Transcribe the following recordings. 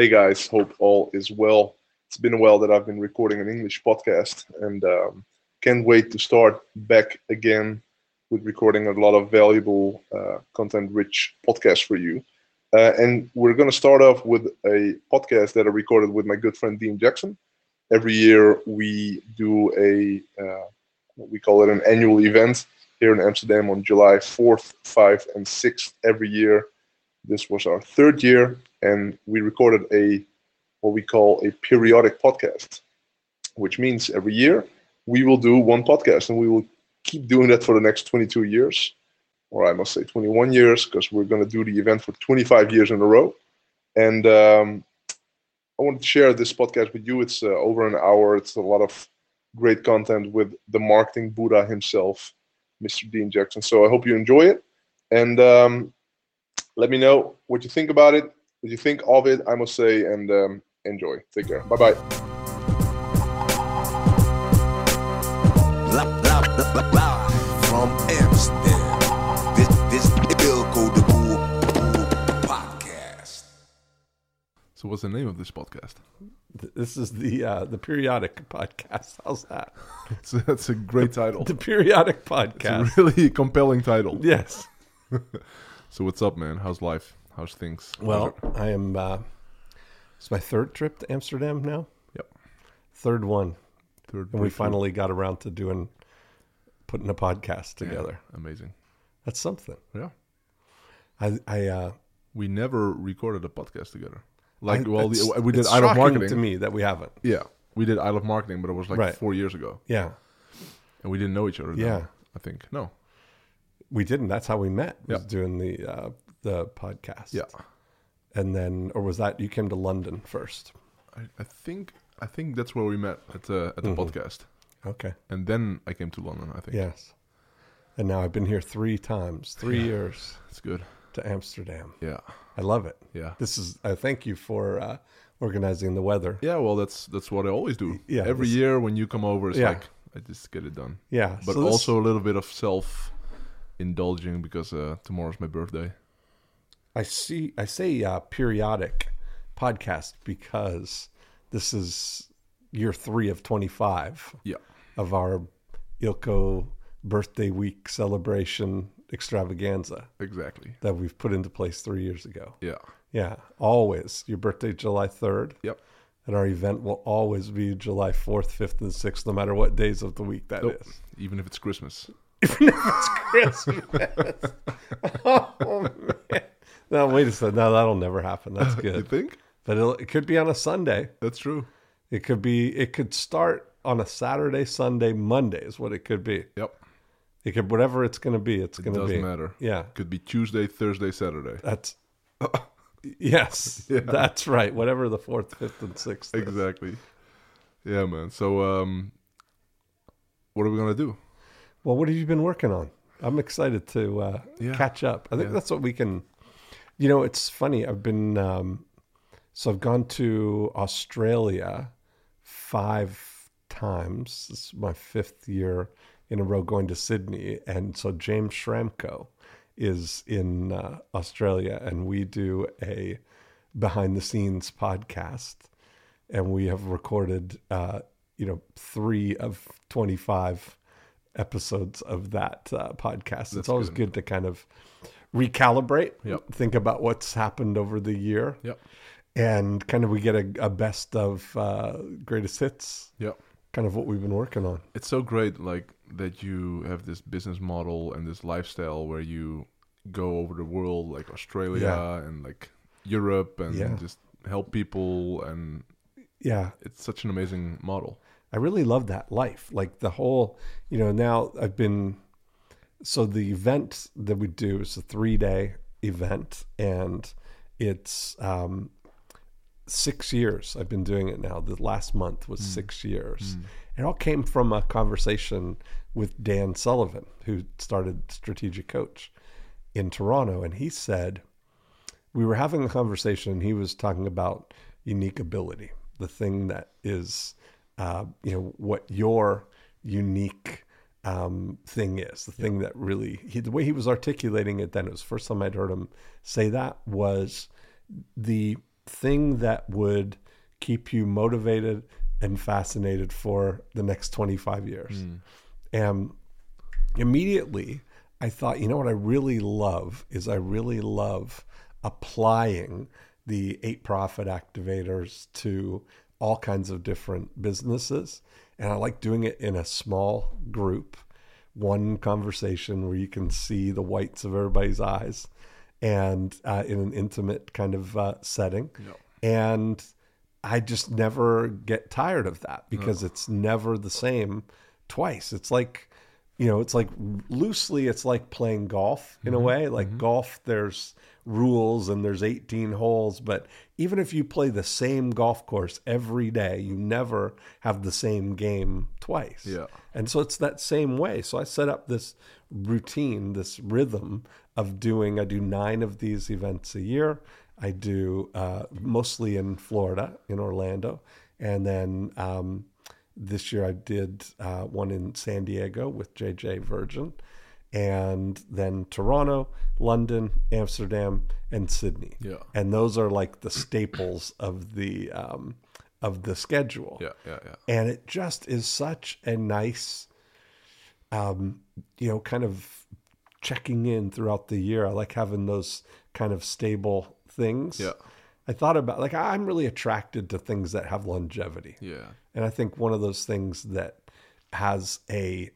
Hey guys, hope all is well. It's been a while that I've been recording an English podcast and um, can't wait to start back again with recording a lot of valuable, uh, content rich podcasts for you. Uh, and we're going to start off with a podcast that I recorded with my good friend Dean Jackson. Every year we do a, uh, we call it an annual event here in Amsterdam on July 4th, 5th, and 6th every year. This was our third year, and we recorded a what we call a periodic podcast, which means every year we will do one podcast, and we will keep doing that for the next 22 years, or I must say 21 years, because we're going to do the event for 25 years in a row. And um, I wanted to share this podcast with you. It's uh, over an hour. It's a lot of great content with the marketing Buddha himself, Mr. Dean Jackson. So I hope you enjoy it. And um, let me know what you think about it, what you think of it, I must say, and um, enjoy. Take care. Bye bye. From Amsterdam, this this Eelco de Boer podcast. So what's the name of this podcast? This is the uh, the periodic podcast. How's that? So that's a great title. The periodic It's podcast. a really compelling title. Yes. So what's up, man? How's life? How's things? Well, I am. Uh, it's my third trip to Amsterdam now. Yep. Third one, Third and we brief- finally got around to doing putting a podcast Yeah, together. amazing. That's something. Yeah. I I uh, We never recorded a podcast together. Like, I- well, the, we did I Love Marketing. to me that we haven't. Yeah, we did I Love Marketing, but it was like Right. four years ago, Yeah, and we didn't know each other. then, Yeah. I think no. We didn't. That's how we met. Was Yeah. doing the uh, the podcast. Yeah, and then or was that you came to London first? I, I think I think that's where we met at the at the Mhm. podcast, Okay. and then I came to London. I think. Yes. And now I've been here three times, three Yeah. years it's good. to Amsterdam. Yeah, I love it. yeah, This is. I thank you for uh, organizing the weather. yeah. Well, that's that's what I always do. Yeah, every year when you come over, it's Yeah. like I just get it done. Yeah, but so this- also a little bit of self indulging because uh, tomorrow's my birthday. I see. I say uh, periodic podcast because this is year three of twenty five Yeah, of our Eelco birthday week celebration extravaganza exactly. that we've put into place three years ago. Yeah, Yeah, always your birthday July third. yep. And our event will always be July 4th, 5th, and 6th, no matter what days of the week that is. Nope. Even if it's Christmas. Even if it's Christmas. oh, man. No, wait a second. No, that'll never happen. That's You good. think? But it'll, it could be on a Sunday. That's true. It could be, it could start on a Saturday, Sunday, Monday is what it could be. Yep. It could, whatever it's going to be, it's It going to be. doesn't matter. Yeah. Could be Tuesday, Thursday, Saturday. That's, yes, Yeah. that's right. Whatever the 4th, 5th, and 6th is. Exactly. Yeah, man. So, um, what are we gonna do? Well, what have you been working on? I'm excited to uh, Yeah. catch up. I think Yeah. that's what we can. You know, it's funny. I've been um, so I've gone to Australia five times. This is my fifth year in a row going to Sydney, and so James Schramko is in uh, Australia, and we do a behind the scenes podcast, and we have recorded, uh, you know, three of twenty five episodes of that uh, podcast. That's it's always good. good to kind of recalibrate, Yep. think about what's happened over the year, Yep. and kind of we get a, a best of uh, greatest hits, Yep. kind of what we've been working on. It's so great, like that you have this business model and this lifestyle where you go over the world, like Australia Yeah. and like Europe, and Yeah. just help people, and Yeah, it's such an amazing model. I really love that life. Like the whole, you know, now I've been, so the event that we do is a three day event and it's um, six years. I've been doing it now. The last month was six years. It all came from a conversation with Dan Sullivan, who started Strategic Coach in Toronto. And he said, we were having a conversation and he was talking about unique ability, the thing that is, uh, you know, what your unique um, thing is, the thing that really, he, the way he was articulating it then, it was the first time I'd heard him say that was the thing that would keep you motivated and fascinated for the next 25 years. And immediately I thought, you know what I really love is I really love applying the eight profit activators to all kinds of different businesses. And I like doing it in a small group, one conversation where you can see the whites of everybody's eyes and uh, in an intimate kind of uh, setting. And I just never get tired of that because it's never the same twice. It's like, you know, it's like loosely, it's like playing golf in a way. Like golf, there's rules and there's 18 holes, but even if you play the same golf course every day, you never have the same game twice. Yeah. And so it's that same way. So I set up this routine, this rhythm of doing, I do nine of these events a year. I do uh, mostly in Florida, in Orlando. And then um, this year I did uh, one in San Diego with JJ Virgin. And then Toronto, London, Amsterdam, and Sydney. Yeah. And those are like the staples of the um, of the schedule Yeah, yeah, yeah. and it just is such a nice um you know kind of checking in throughout the year i like having those kind of stable things Yeah. i thought about like i'm really attracted to things that have longevity Yeah. and i think one of those things that has a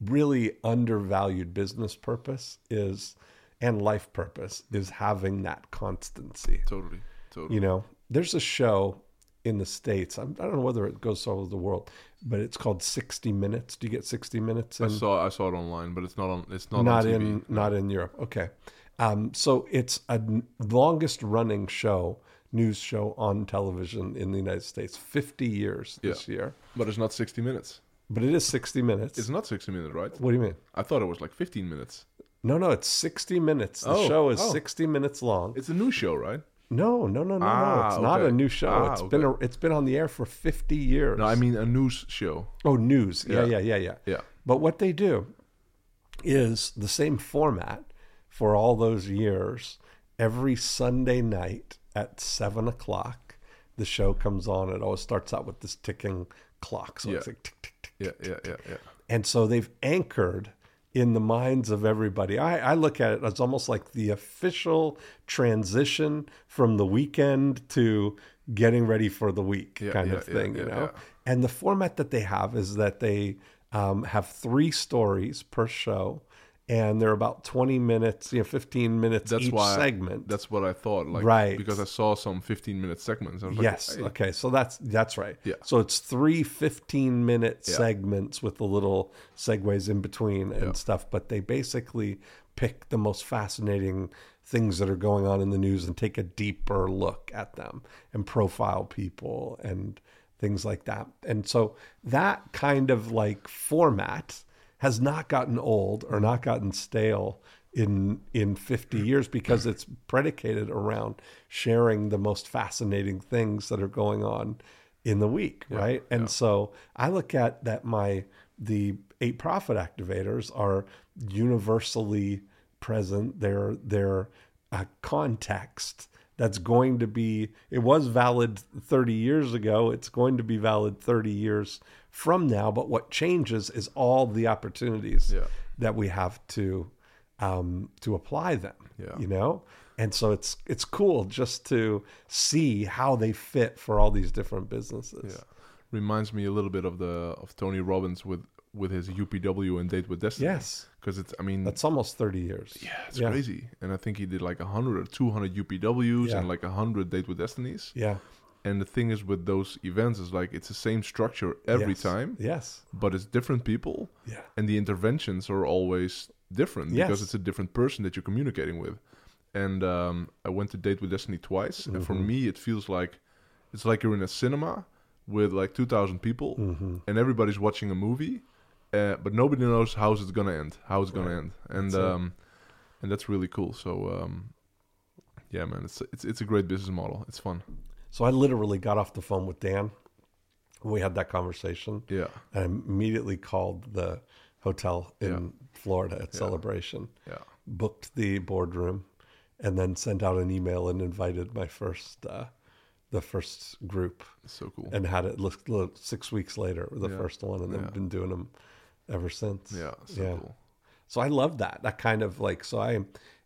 really undervalued business purpose is and life purpose is having that constancy Totally. Totally. you know, there's a show in the states. I'm, I don't know whether it goes all over the world, but it's called 60 Minutes. Do you get 60 Minutes? I saw I saw it online, but it's not on it's not, not on TV. in not in Europe. Okay, um, so it's a longest running show, news show on television in the United States. 50 years this year, But it's not 60 minutes. But it is 60 minutes. It's not 60 minutes, right? what do you mean? I thought it was like 15 minutes. No, no, it's 60 minutes. The Oh, show is oh. 60 minutes long. It's a new show, right? No, no, no, no, no. Ah, It's not okay. a new show. Ah, It's been a, it's been on the air for 50 years. No, I mean a news show. Oh, news. Yeah, Yeah. yeah, yeah, yeah. Yeah. But what they do is the same format for all those years. Every Sunday night at seven o'clock, the show comes on. It always starts out with this ticking clock. So it's Yeah. like tick, tick, tick. Yeah, yeah, yeah, yeah. And so they've anchored in the minds of everybody. I, I look at it as almost like the official transition from the weekend to getting ready for the week Yeah, kind yeah, of yeah, thing, you know? yeah. And the format that they have is that they um, have three stories per show. And they're about 20 minutes, you know, 15 minutes That's each why segment. That's what I thought. Like, Right. Because I saw some 15 minute segments. I was yes. like, hey, Okay. So that's that's right. Yeah. So it's three 15 minute Yeah. segments with the little segues in between and Yeah. stuff. But they basically pick the most fascinating things that are going on in the news and take a deeper look at them and profile people and things like that. And so that kind of like format has not gotten old or not gotten stale in in 50 years because it's predicated around sharing the most fascinating things that are going on in the week right? And so i look at that my the eight profit activators are universally present. They're they're a context that's going to be it was valid 30 years ago. It's going to be valid 30 years from now but what changes is all the opportunities Yeah. that we have to um, to apply them Yeah. you know and so it's it's cool just to see how they fit for all these different businesses Yeah. Reminds me a little bit of the of Tony Robbins with with his UPW and Date with Destiny. yes Because it's, I mean, that's almost 30 years yeah, it's yeah. crazy. And I think he did like 100 or 200 UPWs Yeah. and like 100 Date with Destinies. yeah And the thing is with those events is like it's the same structure every Yes. time, yes but it's different people. yeah and the interventions are always different because it's a different person that you're communicating with. And um, I went to Date with Destiny twice, and for Mm-hmm. me, it feels like it's like you're in a cinema with like two thousand people, Mm-hmm. and everybody's watching a movie, uh, but nobody knows how it's gonna end, how it's gonna Right. end, and That's um, and that's really cool. So um, yeah, man, it's it's it's a great business model. It's fun. So i literally got off the phone with dan when we had that conversation Yeah, and I immediately called the hotel in Yeah. Florida at Celebration, yeah, booked the boardroom, and then sent out an email and invited my first uh, the first group so cool. and had it look, look six weeks later the Yeah. first one and then Yeah. been doing them ever since yeah, so yeah. cool. so i love that that kind of like so i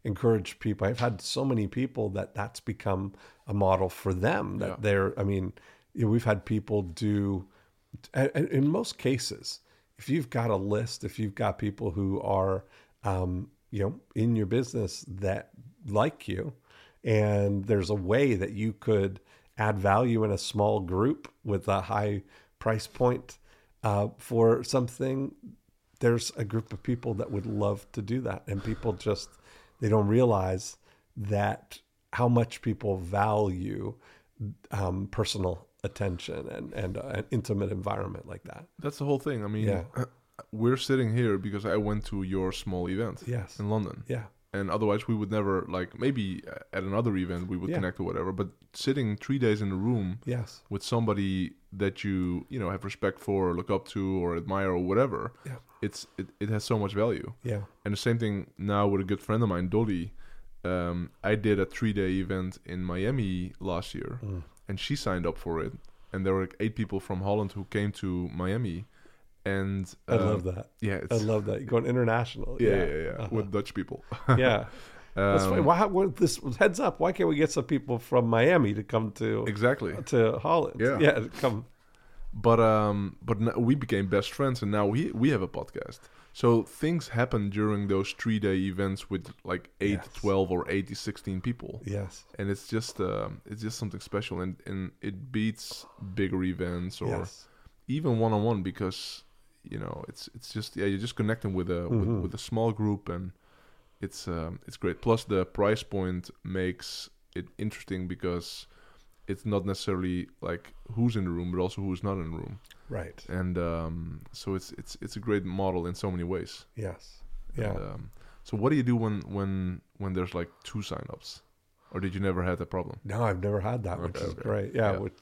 encourage people i've had so many people that that's become a model for them that Yeah. they're i mean you know, we've had people do in most cases if you've got a list if you've got people who are um, you know in your business that like you and there's a way that you could add value in a small group with a high price point uh, for something there's a group of people that would love to do that and people just they don't realize that how much people value um, personal attention and and uh, an intimate environment like that That's the whole thing. I mean, Yeah. we're sitting here because I went to your small event Yes. in London. yeah and otherwise we would never like maybe at another event we would Yeah. connect or whatever but sitting three days in a room yes with somebody that you you know have respect for or look up to or admire or whatever Yeah. it's it, it has so much value yeah and the same thing now with a good friend of mine dolly um, i did a three day event in miami last year Mm. and she signed up for it and there were like eight people from holland who came to miami and i um, love that yeah i love that you're going international yeah yeah yeah, Uh-huh. with dutch people yeah That's funny. Um, Why, what, this heads up. Why can't we get some people from Miami to come to exactly to Holland? Yeah. yeah, come. but um but we became best friends and now we we have a podcast so things happen during those three day events with like 8 Yes. 12 or 80 16 people. Yes, and it's just um it's just something special and and it beats bigger events or yes, even one-on-one because you know it's it's just yeah you're just connecting with a with, Mhm. with a small group and it's um it's great. Plus the price point makes it interesting because it's not necessarily like who's in the room but also who's not in the room right. and um, so it's it's it's a great model in so many ways. Yes, yeah. And, um, so what do you do when when when there's like two signups, or did you never have that problem? No, I've never had that, which Okay, is okay. great. Yeah, Yeah. which,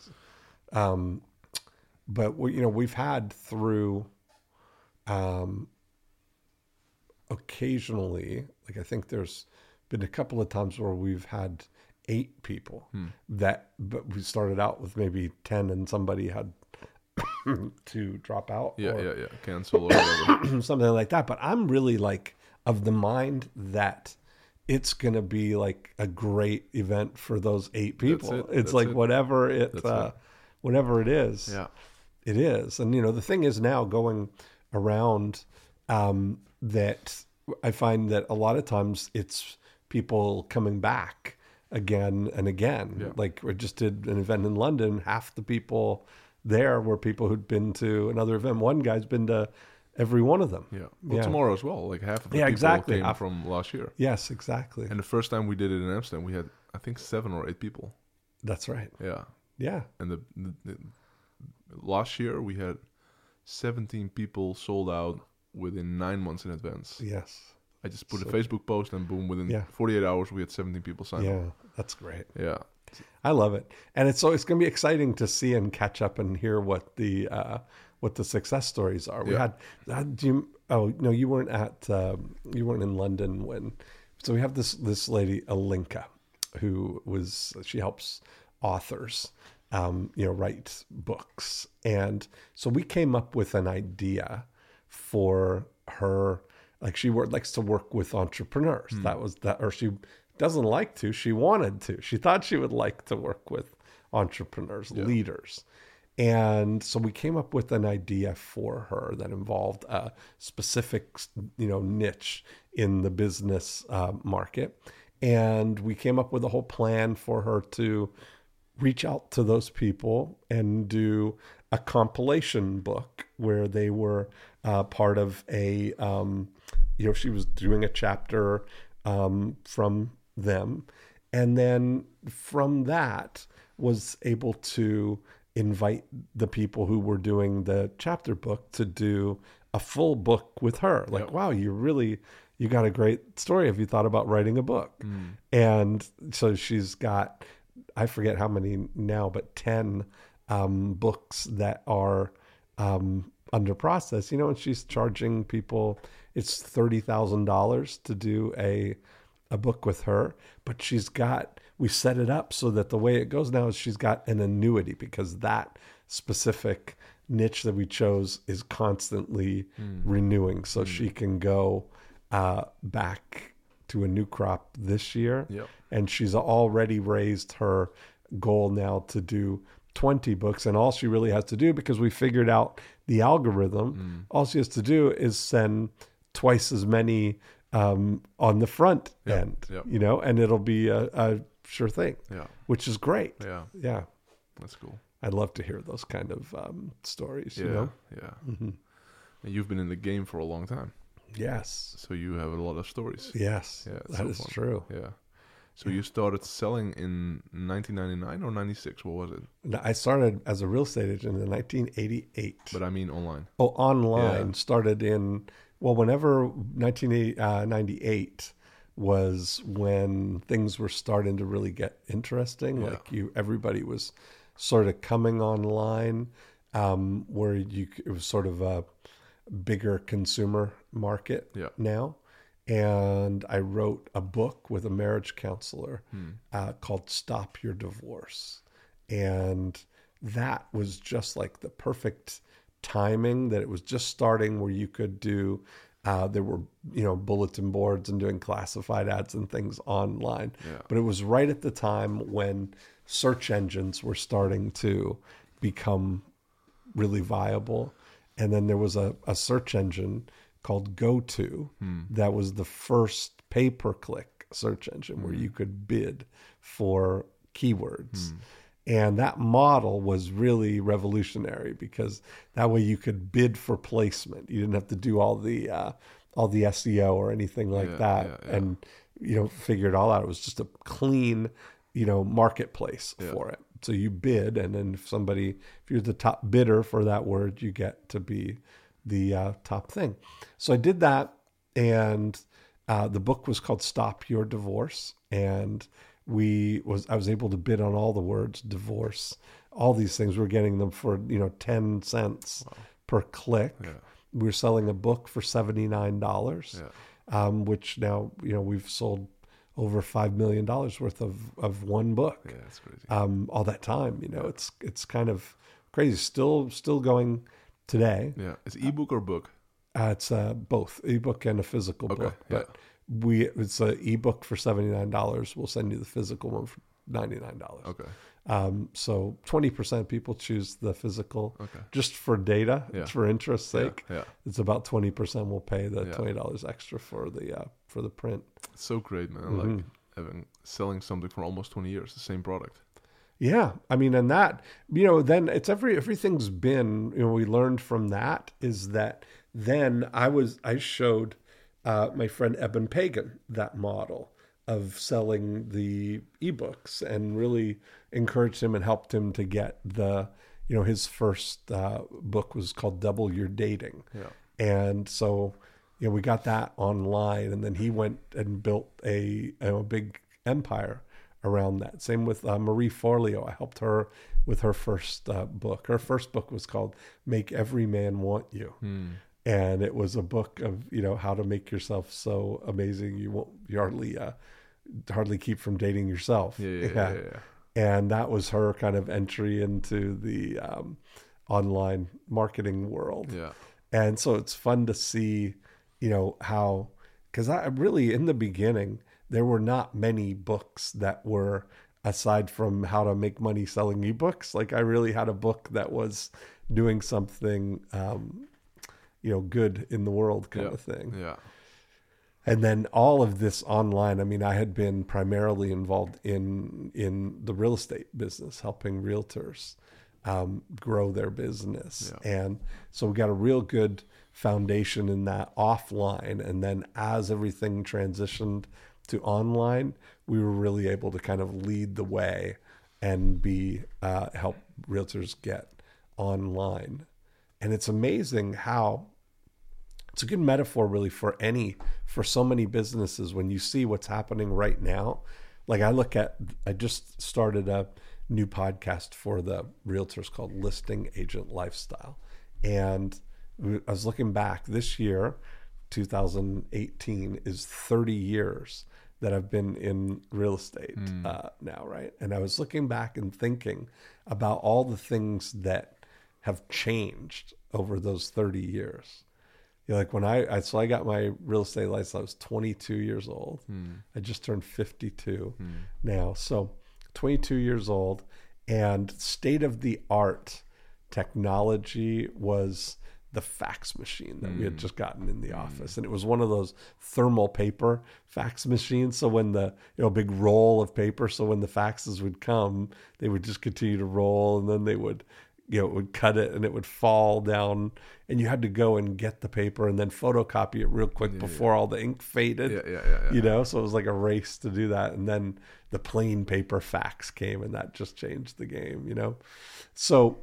um, but we, you know, we've had through, um, occasionally, like I think there's been a couple of times where we've had eight people Hmm. that, but we started out with maybe ten, and somebody had to drop out. Yeah, or- yeah, yeah. Cancel or whatever. something like that. But I'm really like of the mind that it's gonna be like a great event for those eight people. it. It's That's like it. whatever it, uh, it. whatever it is, yeah, it is. And you know, the thing is now going around um, that I find that a lot of times it's people coming back again and again. Yeah. Like we just did an event in London. Half the people there were people who'd been to another event. One guy's been to every one of them. yeah. Well, Yeah. tomorrow as well. Like half of the Yeah, people exactly. came from last year. Yes, exactly. And the first time we did it in Amsterdam, we had I think seven or eight people. That's right. Yeah, Yeah. and the, the, the last year we had 17 people sold out within nine months in advance. Yes. I just put So- a Facebook post and boom, within Yeah. 48 hours we had 17 people sign Yeah. up. That's great. Yeah, I love it, and it's so it's going to be exciting to see and catch up and hear what the uh, what the success stories are. We Yeah. had, do you, oh no, you weren't at um, you weren't in London when. So we have this this lady Alinka, who was she helps authors, um, you know, write books, and so we came up with an idea for her. Like she work, likes to work with entrepreneurs. That was that, or she doesn't like to. She wanted to. She thought she would like to work with entrepreneurs, leaders. And so we came up with an idea for her that involved a specific, you know, niche in the business uh, market. And we came up with a whole plan for her to reach out to those people and do a compilation book where they were uh, part of a, um, you know, she was doing a chapter um, from them. And then from that was able to invite the people who were doing the chapter book to do a full book with her. Like, Yep. wow, you really you got a great story. Have you thought about writing a book? And so she's got I forget how many now, but ten um, books that are um, under process. You know, and she's charging people it's thirty thousand dollars to do a a book with her, but she's got we set it up so that the way it goes now is she's got an annuity because that specific niche that we chose is constantly hmm. renewing, so hmm. she can go uh, back to a new crop this year, Yep. and she's already raised her goal now to do 20 books. And all she really has to do because we figured out the algorithm hmm. all she has to do is send twice as many um, on the front Yep, end yep. you know and it'll be a, a sure thing Yeah. which is great Yeah. yeah That's cool. i'd love to hear those kind of um, stories Yeah. you know Yeah. Mm-hmm. And you've been in the game for a long time, yes so you have a lot of stories. yes Yeah, that so is fun. true Yeah. So you started selling in 1999 or 96? What was it? I started as a real estate agent in 1988 But I mean online. Oh, online Yeah. started in well, whenever 1998 was when things were starting to really get interesting. Yeah. Like you, everybody was sort of coming online, um, where you it was sort of a bigger consumer market Yeah. now. And I wrote a book with a marriage counselor Hmm. uh, called "Stop Your Divorce," and that was just like the perfect timing that it was just starting where you could do uh, there were you know bulletin boards and doing classified ads and things online. Yeah. but it was right at the time when search engines were starting to become really viable. And then there was a, a search engine called goto hmm. that was the first pay-per-click search engine where hmm. you could bid for keywords hmm. And that model was really revolutionary because that way you could bid for placement. You didn't have to do all the uh, all the SEO or anything like Yeah, that, yeah, yeah. and you know figure it all out. It was just a clean, you know, marketplace for it. So you bid, and then if somebody, if you're the top bidder for that word, you get to be the uh, top thing. So I did that, and uh, the book was called "Stop Your Divorce," and we was I was able to bid on all the words divorce, all these things. We're getting them for you know ten cents per click. Yeah. We're selling a book for seventy nine dollars, Yeah. um, which now you know we've sold over five million dollars worth of of one book. Yeah, that's crazy. Um, all that time, you know, it's it's kind of crazy. Still still going today. yeah. Is ebook or book? Uh, it's uh, both ebook and a physical Okay, book, yeah. We it's a ebook for seventy nine dollars. We'll send you the physical one for ninety nine dollars. Okay. Um, so twenty percent of people choose the physical Okay. just for data. Yeah. It's for interest's Yeah, sake. yeah. It's about twenty percent will pay the Yeah. twenty dollars extra for the uh, for the print. It's so great, man. Mm-hmm. Like having selling something for almost 20 years, the same product. Yeah, I mean, and that you know, then it's every everything's been you know we learned from that is that then I was I showed uh, my friend Eben Pagan that model of selling the ebooks and really encouraged him and helped him to get the you know his first uh, book was called Double Your Dating, Yeah. and so you know we got that online and then he went and built a a big empire around that. Same with uh, marie forleo. I helped her with her first uh, book. Her first book was called make every man want you and it was a book of you know how to make yourself so amazing you won't you hardly uh hardly keep from dating yourself Yeah, yeah, yeah, yeah, yeah. and that was her kind of entry into the um, online marketing world Yeah. and so it's fun to see you know how because i really in the beginning there were not many books that were aside from how to make money selling ebooks like i really had a book that was doing something um you know good in the world kind Yeah. of thing. Yeah. and then all of this online i mean i had been primarily involved in in the real estate business helping realtors um, grow their business. And so we got a real good foundation in that offline. And then as everything transitioned to online we were really able to kind of lead the way and be uh, help realtors get online and it's amazing how it's a good metaphor really for any for so many businesses when you see what's happening right now. Like i look at i just started a new podcast for the realtors called listing agent lifestyle. And i was looking back this year 2018 is 30 years that I've been in real estate uh, now, right? And I was looking back and thinking about all the things that have changed over those 30 years. You know, like when I, I so I got my real estate license, I was 22 years old. Hmm. I just turned 52 hmm. now. So 22 years old and state of the art technology was the fax machine that we had hmm. just gotten in the office and it was one of those thermal paper fax machines so when the you know big roll of paper so when the faxes would come they would just continue to roll and then they would you know it would cut it and it would fall down and you had to go and get the paper and then photocopy it real quick before all the ink faded Yeah, yeah, yeah, yeah. you know? So it was like a race to do that. And then the plain paper fax came and that just changed the game you know? So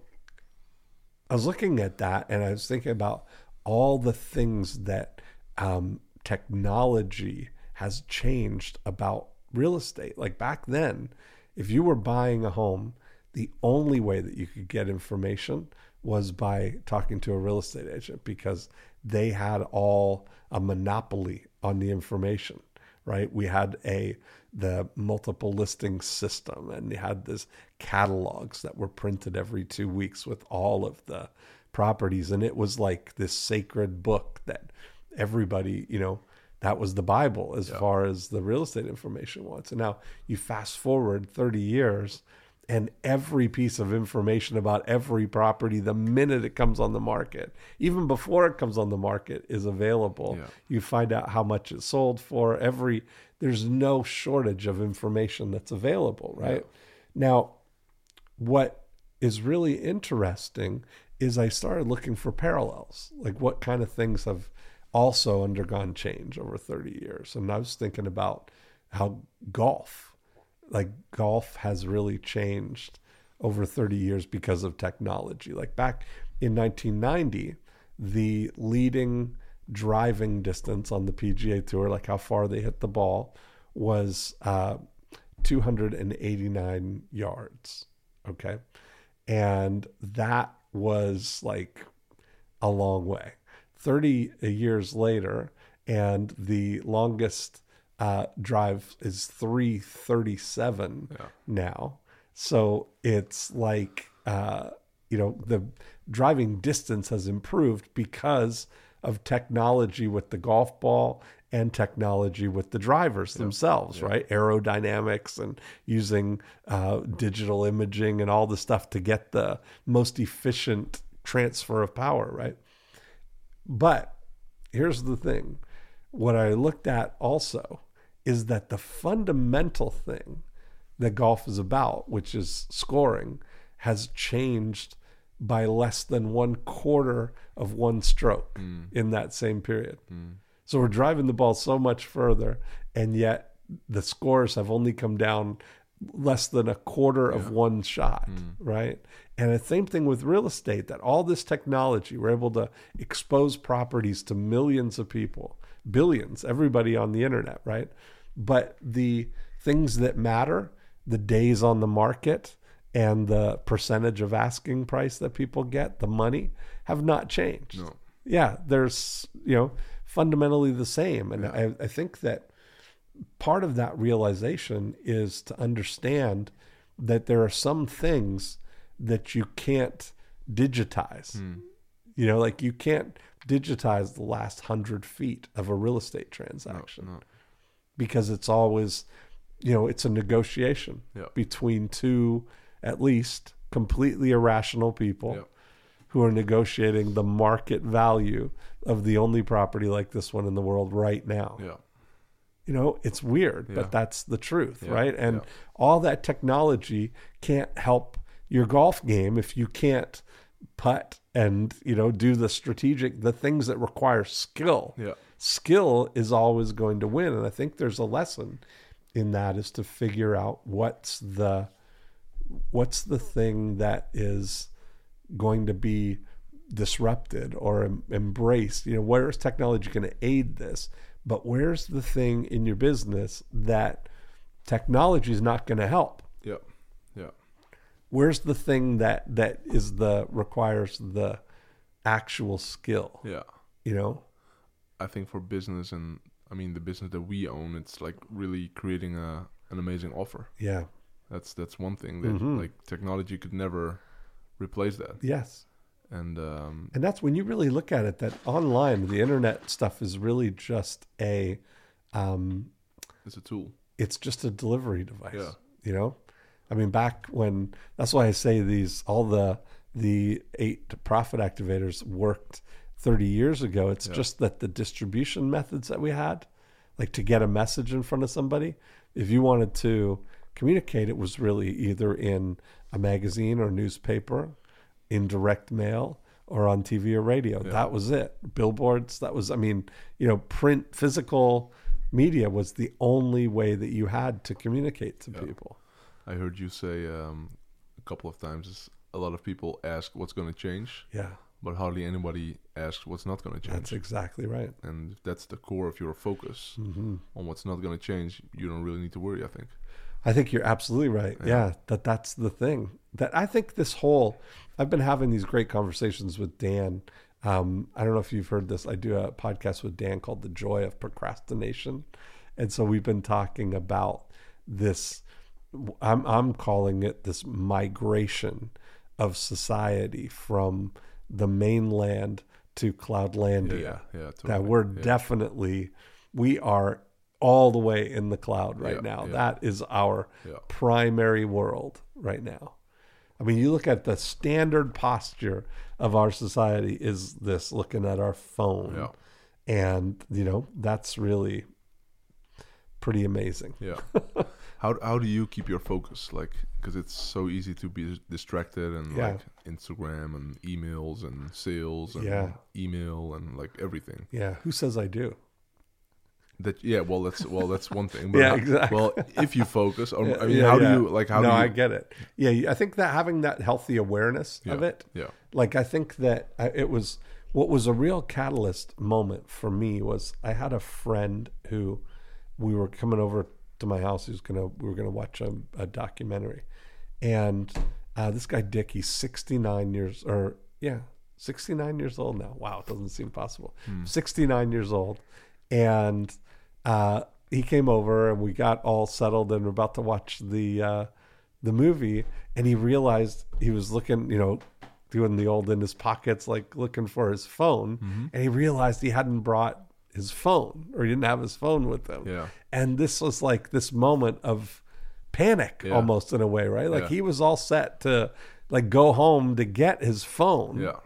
i was looking at that and i was thinking about all the things that um, technology has changed about real estate. Like back then if you were buying a home the only way that you could get information was by talking to a real estate agent because they had all a monopoly on the information right? We had a the multiple listing system and they had this catalogs that were printed every two weeks with all of the properties. And it was like this sacred book that everybody you know that was the bible as far as the real estate information was. And now you fast forward 30 years and every piece of information about every property the minute it comes on the market even before it comes on the market is available Yeah. you find out how much it sold for every there's no shortage of information that's available right now what is really interesting is I started looking for parallels, like what kind of things have also undergone change over 30 years. And I was thinking about how golf, like golf has really changed over 30 years because of technology. Like back in 1990, the leading driving distance on the PGA Tour, like how far they hit the ball, was uh, 289 yards. Okay. And that was like a long way. 30 years later, and the longest uh, drive is 337 now. So it's like, uh, you know, the driving distance has improved because of technology with the golf ball and technology with the drivers themselves, right? Aerodynamics and using uh, digital imaging and all the stuff to get the most efficient transfer of power, right? But here's the thing what I looked at also is that the fundamental thing that golf is about, which is scoring, has changed by less than one quarter of one stroke mm. in that same period. Mm. So we're driving the ball so much further, and yet the scores have only come down less than a quarter of one shot, mm. right? And the same thing with real estate that all this technology, we're able to expose properties to millions of people, billions, everybody on the internet, right? But the things that matter, the days on the market and the percentage of asking price that people get, the money, have not changed. No. Yeah, there's, you know, fundamentally the same. And I, I think that part of that realization is to understand that there are some things that you can't digitize. Hmm. You know, like you can't digitize the last hundred feet of a real estate transaction no. Because it's always, you know, it's a negotiation Yeah. between two, at least, completely irrational people Yeah. who are negotiating the market value of the only property like this one in the world right now Yeah. you know it's weird Yeah. but that's the truth Yeah, right and yeah. all that technology can't help your golf game if you can't putt and you know do the strategic the things that require skill Yeah. Skill is always going to win and i think there's a lesson in that is to figure out what's the what's the thing that is going to be disrupted or em- embraced you know where is technology going to aid this but where's the thing in your business that technology is not going to help Yeah. Yeah. where's the thing that that is the requires the actual skill Yeah. you know I think for business and I mean, the business that we own, it's like really creating a an amazing offer. Yeah. That's that's one thing that Mhm. like technology could never replace that. Yes. And um, And that's when you really look at it that online, the internet stuff is really just a, um, it's a tool. it's just a delivery device. Yeah. You know, I mean, back when that's why I say these all the the eight profit activators worked 30 years ago. It's Yeah. just that the distribution methods that we had, like to get a message in front of somebody, if you wanted to communicate, it was really either in a magazine or newspaper, in direct mail, or on TV or radio. Yeah. That was it. Billboards. That was, I mean, you know, print, physical media was the only way that you had to communicate to Yeah. people. I heard you say um, a couple of times. A lot of people ask what's going to change, Yeah, but hardly anybody asks what's not going to change. that's exactly right. and if that's the core of your focus hmm on what's not going to change, you don't really need to worry. I think. I think you're absolutely right. Yeah. Yeah. that that's the thing. That I think this whole I've been having these great conversations with Dan. Um, I don't know if you've heard this. I do a podcast with Dan called The Joy of Procrastination. And so we've been talking about this I'm I'm calling it this migration of society from the mainland to Cloudlandia. Yeah, yeah, totally. that we're yeah. definitely we are all the way in the cloud right now. that is our primary world right now. I mean you look at the standard posture of our society is this looking at our phone. And you know that's really pretty amazing. Yeah. how how do you keep your focus? Like, because it's so easy to be distracted and Yeah. like Instagram and emails and sales and Yeah. email and like everything. yeah who says i do That yeah. Well, that's well, that's one thing. But Yeah, how- exactly. Well, if you focus, um, or, I mean, Yeah, how yeah. do you like? How no do you? i get it yeah i think that having that healthy awareness of it Yeah. like i think that I, it was what was a real catalyst moment for me was i had a friend who we were coming over to my house he was gonna we were gonna watch a, a documentary. And uh, this guy dick he's 69 years or yeah 69 years old now. Wow it doesn't seem possible. 69 years old. And uh, he came over and we got all settled and we're about to watch the uh, the movie. And he realized he was looking you know doing the old in his pockets like looking for his phone. Mm-hmm. and he realized he hadn't brought his phone or he didn't have his phone with him Yeah. and this was like this moment of panic Yeah. almost in a way right like Yeah. he was all set to like go home to get his phone Yeah.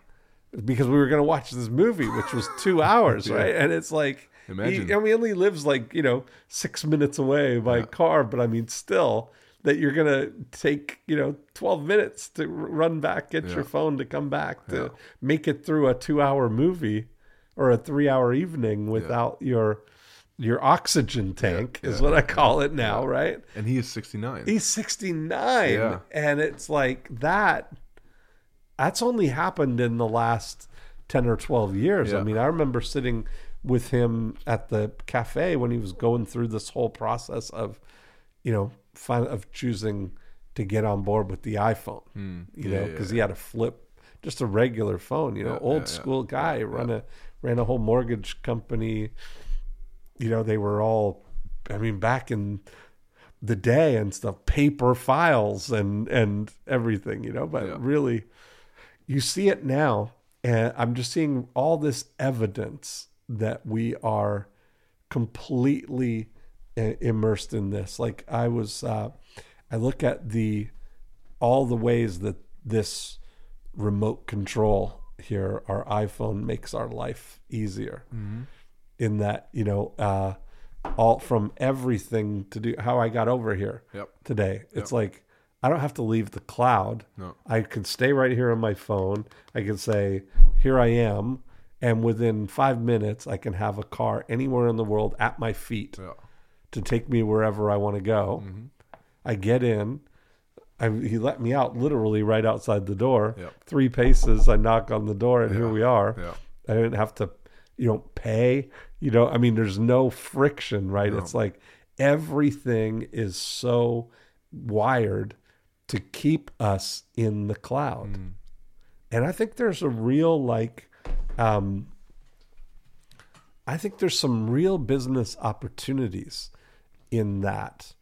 because we were going to watch this movie, which was two hours, Yeah. right? And it's like, Imagine. He, I mean, he only lives like you know six minutes away by car, but I mean, still, that you're going to take you know twelve minutes to run back, get your phone to come back to make it through a two-hour movie or a three-hour evening without your your oxygen tank is yeah, what I call it now, right? And he is sixty nine. He's 69 Yeah. and it's like that that's only happened in the last 10 or 12 years. I mean, I remember sitting with him at the cafe when he was going through this whole process of you know, of choosing to get on board with the iPhone. You Hmm. Yeah, know, yeah, because he had a flip just a regular phone, you know, Yeah, old yeah, yeah. school guy, run a ran a whole mortgage company. You know, they were all I mean, back in the day and stuff, paper files and and everything, you know. But Yeah. really, you see it now, and I'm just seeing all this evidence that we are completely immersed in this. Like I was, uh, I look at the all the ways that this remote control here, our iPhone, makes our life easier. In that, you know, uh, all from everything to do how I got over here Yep. today. It's like I don't have to leave the cloud. No. I can stay right here on my phone. I can say, "Here I am," and within five minutes, I can have a car anywhere in the world at my feet Yeah. to take me wherever I want to go. Mm-hmm. I get in. I, he let me out literally right outside the door. Yep. Three paces. I knock on the door, and here we are. Yeah. I didn't have to, you know, pay. You know, I mean, there's no friction, right? No. It's like everything is so wired to keep us in the cloud. Mm. And I think there's a real like um I think there's some real business opportunities in that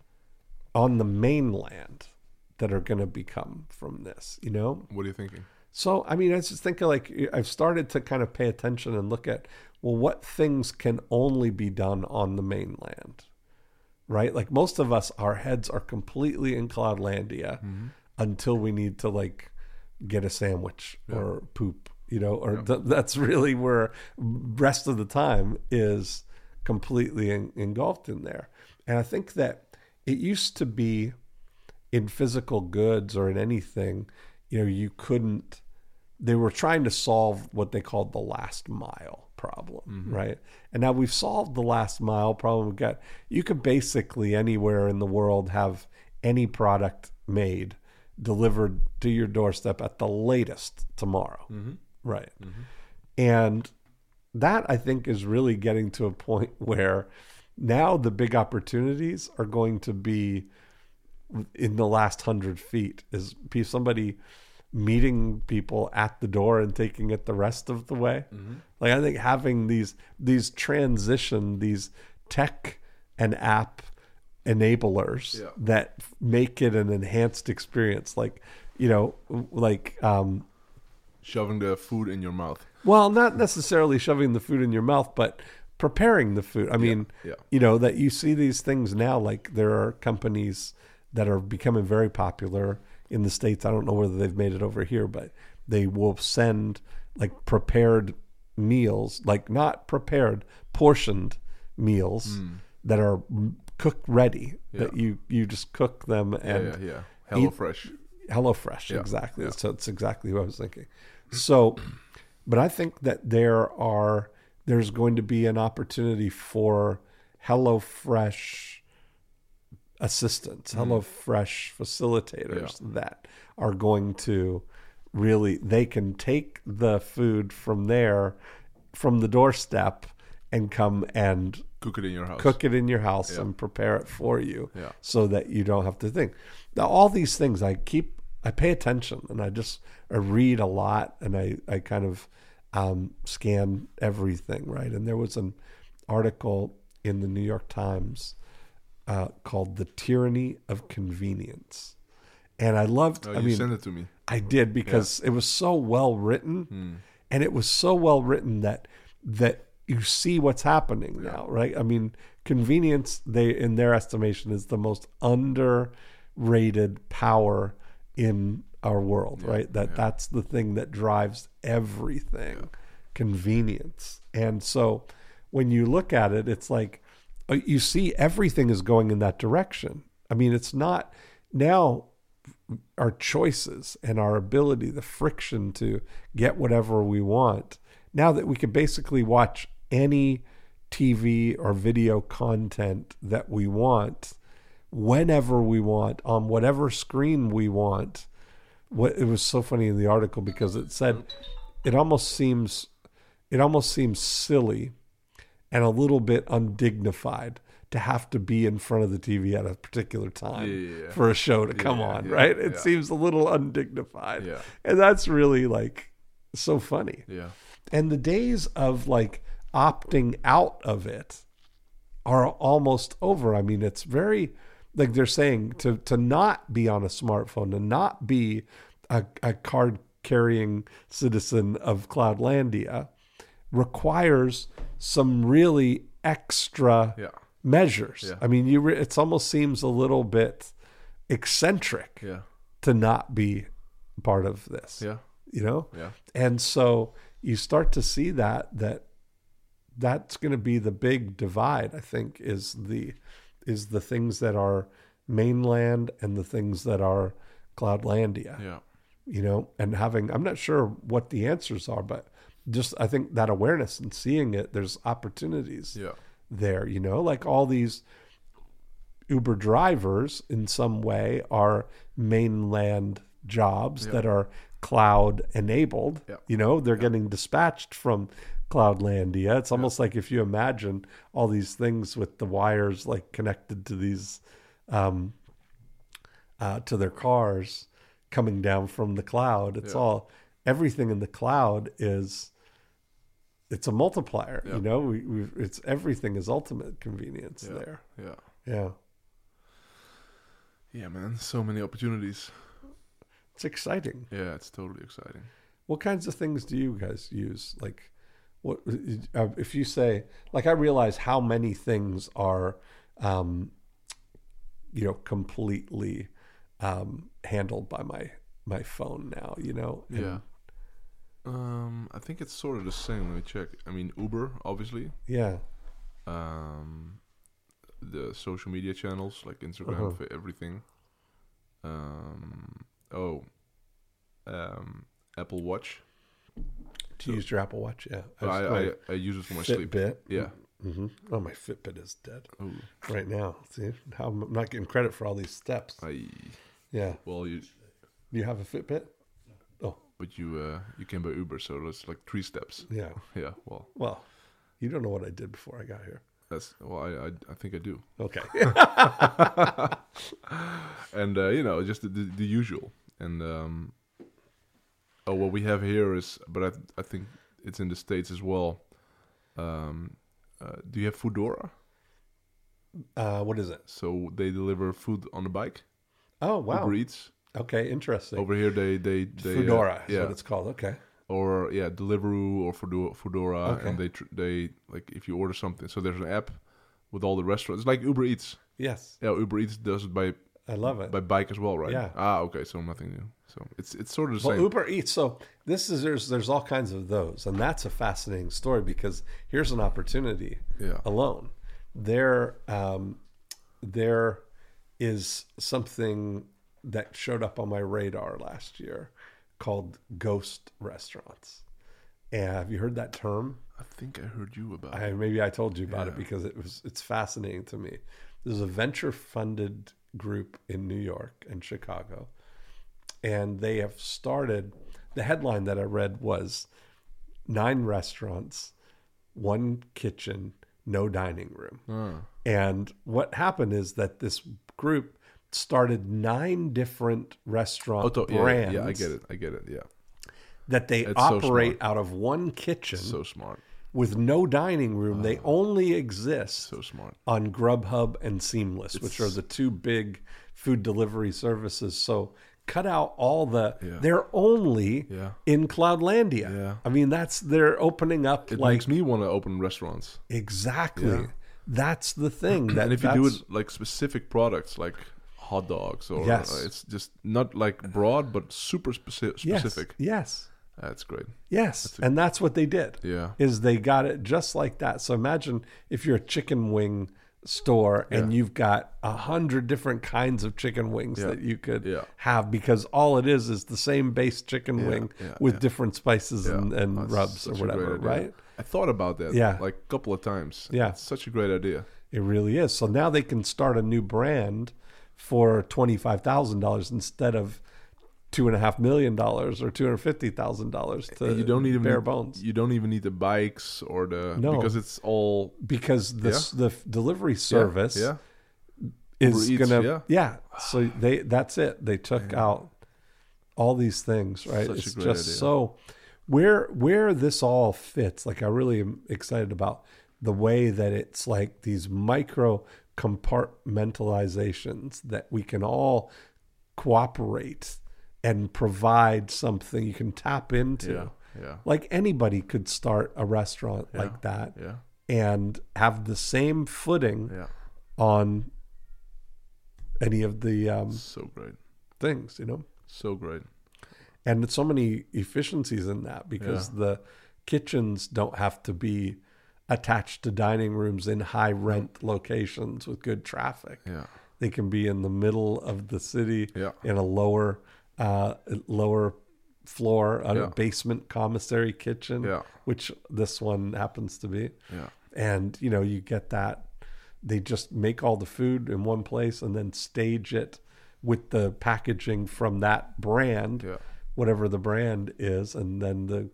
on the mainland that are going to become from this, you know? What are you thinking? So, I mean, I was just thinking like I've started to kind of pay attention and look at, well, what things can only be done on the mainland, right? Like most of us, our heads are completely in Cloudlandia mm-hmm. until we need to like get a sandwich or poop, you know, or th- that's really where rest of the time is completely en- engulfed in there. And I think that it used to be in physical goods or in anything, you know, you couldn't. They were trying to solve what they called the last mile problem, mm-hmm. right? And now we've solved the last mile problem. We've got you could basically anywhere in the world have any product made delivered to your doorstep at the latest tomorrow, mm-hmm. right? Mm-hmm. And that I think is really getting to a point where now the big opportunities are going to be in the last hundred feet is somebody meeting people at the door and taking it the rest of the way. Like I think having these these transition, these tech and app enablers Yeah. that make it an enhanced experience. Like you know, like um, Shoving the food in your mouth. well, not necessarily shoving the food in your mouth, but preparing the food. I mean, yeah. you know, that you see these things now, like there are companies that are becoming very popular in the States. I don't know whether they've made it over here, but they will send like prepared meals, like not prepared, portioned meals that are cooked ready, that Hmm. You, you just cook them and yeah, yeah. Hello Fresh. HelloFresh, Yeah, exactly. yeah. So that's exactly what I was thinking. So, but I think that there are there's going to be an opportunity for HelloFresh assistants, HelloFresh facilitators that are going to really they can take the food from there from the doorstep and come and Cook it in your house. cook it in your house Yeah. and prepare it for you Yeah. so that you don't have to think. Now, all these things I keep, I pay attention and I just I read a lot and I, I kind of um, scan everything, right? And there was an article in the New York Times uh, called The Tyranny of Convenience. And I loved, Oh, I you mean, send it to me. I did because it was so well written, Hmm. and it was so well written that that you see what's happening now, right? I mean, convenience they in their estimation is the most underrated power in our world, right? That that's the thing that drives everything, convenience. And so when you look at it, it's like you see everything is going in that direction. I mean, it's not now our choices and our ability, the friction to get whatever we want. Now that we can basically watch any TV or video content that we want, whenever we want, on whatever screen we want. What it was so funny in the article because it said it almost seems it almost seems silly and a little bit undignified to have to be in front of the TV at a particular time Yeah, for a show to come Yeah, on, yeah, right? It seems a little undignified. Yeah. And that's really like so funny. Yeah. And the days of like opting out of it are almost over. I mean, it's very like they're saying to to not be on a smartphone, to not be a, a card carrying citizen of Cloudlandia requires some really extra Yeah. measures. Yeah. I mean, you re- it almost seems a little bit eccentric Yeah. to not be part of this. Yeah. You know? Yeah. And so you start to see that that that's going to be the big divide I think is the is the things that are mainland and the things that are cloudlandia Yeah. you know and having i'm not sure what the answers are but just i think that awareness and seeing it there's opportunities Yeah. there you know like all these uber drivers in some way are mainland jobs Yeah. that are cloud enabled Yeah. you know they're getting dispatched from cloudlandia it's almost like if you imagine all these things with the wires like connected to these um uh, to their cars coming down from the cloud it's all everything in the cloud is it's a multiplier. Yeah. You know, we, we it's everything is ultimate convenience Yeah. there. Yeah. Yeah, Yeah, man. So many opportunities. it's exciting. Yeah, it's totally exciting. What kinds of things do you guys use? Like, what uh, if you say like I realize how many things are, um, you know, completely um, handled by my my phone now. You know, And- Yeah. Um, I think it's sort of the same. Let me check. I mean, Uber, obviously. yeah, Um, the social media channels like Instagram, Uh-huh. for everything. Um, oh, um, Apple Watch. to use your Apple Watch. Yeah, I, was I, I use it for my sleep. Fitbit. Yeah. hmm Oh, my Fitbit is dead Oh, right now. See, how I'm not getting credit for all these steps. I Yeah, well, you you have a Fitbit? But you uh you came by Uber, so that's like three steps. yeah. Yeah. Well, Well, you don't know what I did before I got here. that's well, I I, I think I do. Okay. and uh, you know just the, the, the usual and um oh what we have here is but i i think it's in the states as well um uh, do you have foodora uh, what is it? so they deliver food on the bike Oh, wow. uber eats Okay, interesting. over here they they, they uh, Foodora is yeah what it's called. Okay. or yeah deliveroo or Foodora, foodora Okay. and they tr- they like if you order something so there's an app with all the restaurants it's like uber eats Yes, yeah uber eats does it by I love it. by bike as well right Yeah. ah okay so nothing new so it's it's sort of the well, same Uber Eats. So this is there's there's all kinds of those, and that's a fascinating story because here's an opportunity. Yeah. Alone, there um, there is something that showed up on my radar last year called ghost restaurants. And have you heard that term? I think I heard you about. I, maybe I told you about it because it was it's fascinating to me. There's a venture funded group in New York and Chicago, and they have started. The headline that I read was nine restaurants, one kitchen, no dining room. And what happened is that this group started nine different restaurant oh, to- yeah, brands yeah, I get it. I get it. Yeah, that they It's operate smart. out of one kitchen so smart, with no dining room. they ah. only exist so smart. on Grubhub and Seamless, which are the two big food delivery services. So cut out all the. Yeah. They're only Yeah. in Cloudlandia. Yeah. I mean, that's they're opening up It like makes me want to open restaurants. exactly. Yeah. That's the thing. That and if you do it like specific products, like hot dogs, or Yes. uh, it's just not like broad, but super speci- specific. yes, That's great. yes, and that's what they did. Yeah. is they got it just like that. So imagine if you're a chicken wing store and Yeah. you've got a hundred different kinds of chicken wings Yeah. that you could Yeah. have because all it is is the same base chicken wing with different spices and, and That's rubs or a whatever, right? I thought about that. Yeah. like a couple of times. Yeah. it's such a great idea. It really is. So now they can start a new brand for twenty five thousand dollars instead of two and a half million dollars or two hundred fifty thousand dollars to And you don't even bare need, bones. You don't even need the bikes or the No. because it's all because the Yeah. the delivery service Yeah, is Uber Eats, gonna yeah. So they that's it. They took out all these things, right? Such it's just idea. so where where this all fits. Like I really am excited about the way that it's like these micro compartmentalizations that we can all cooperate and provide something you can tap into. yeah, yeah, Like anybody could start a restaurant Yeah. like that yeah, and have the same footing yeah. on any of the um, So great, things, you know. so great. And so many efficiencies in that because the kitchens don't have to be attached to dining rooms in high rent locations with good traffic. Yeah, They can be in the middle of the city Yeah. in a lower uh, lower floor, a Yeah. basement commissary kitchen, Yeah. which this one happens to be. yeah, and you know you get that they just make all the food in one place and then stage it with the packaging from that brand yeah, whatever the brand is and then the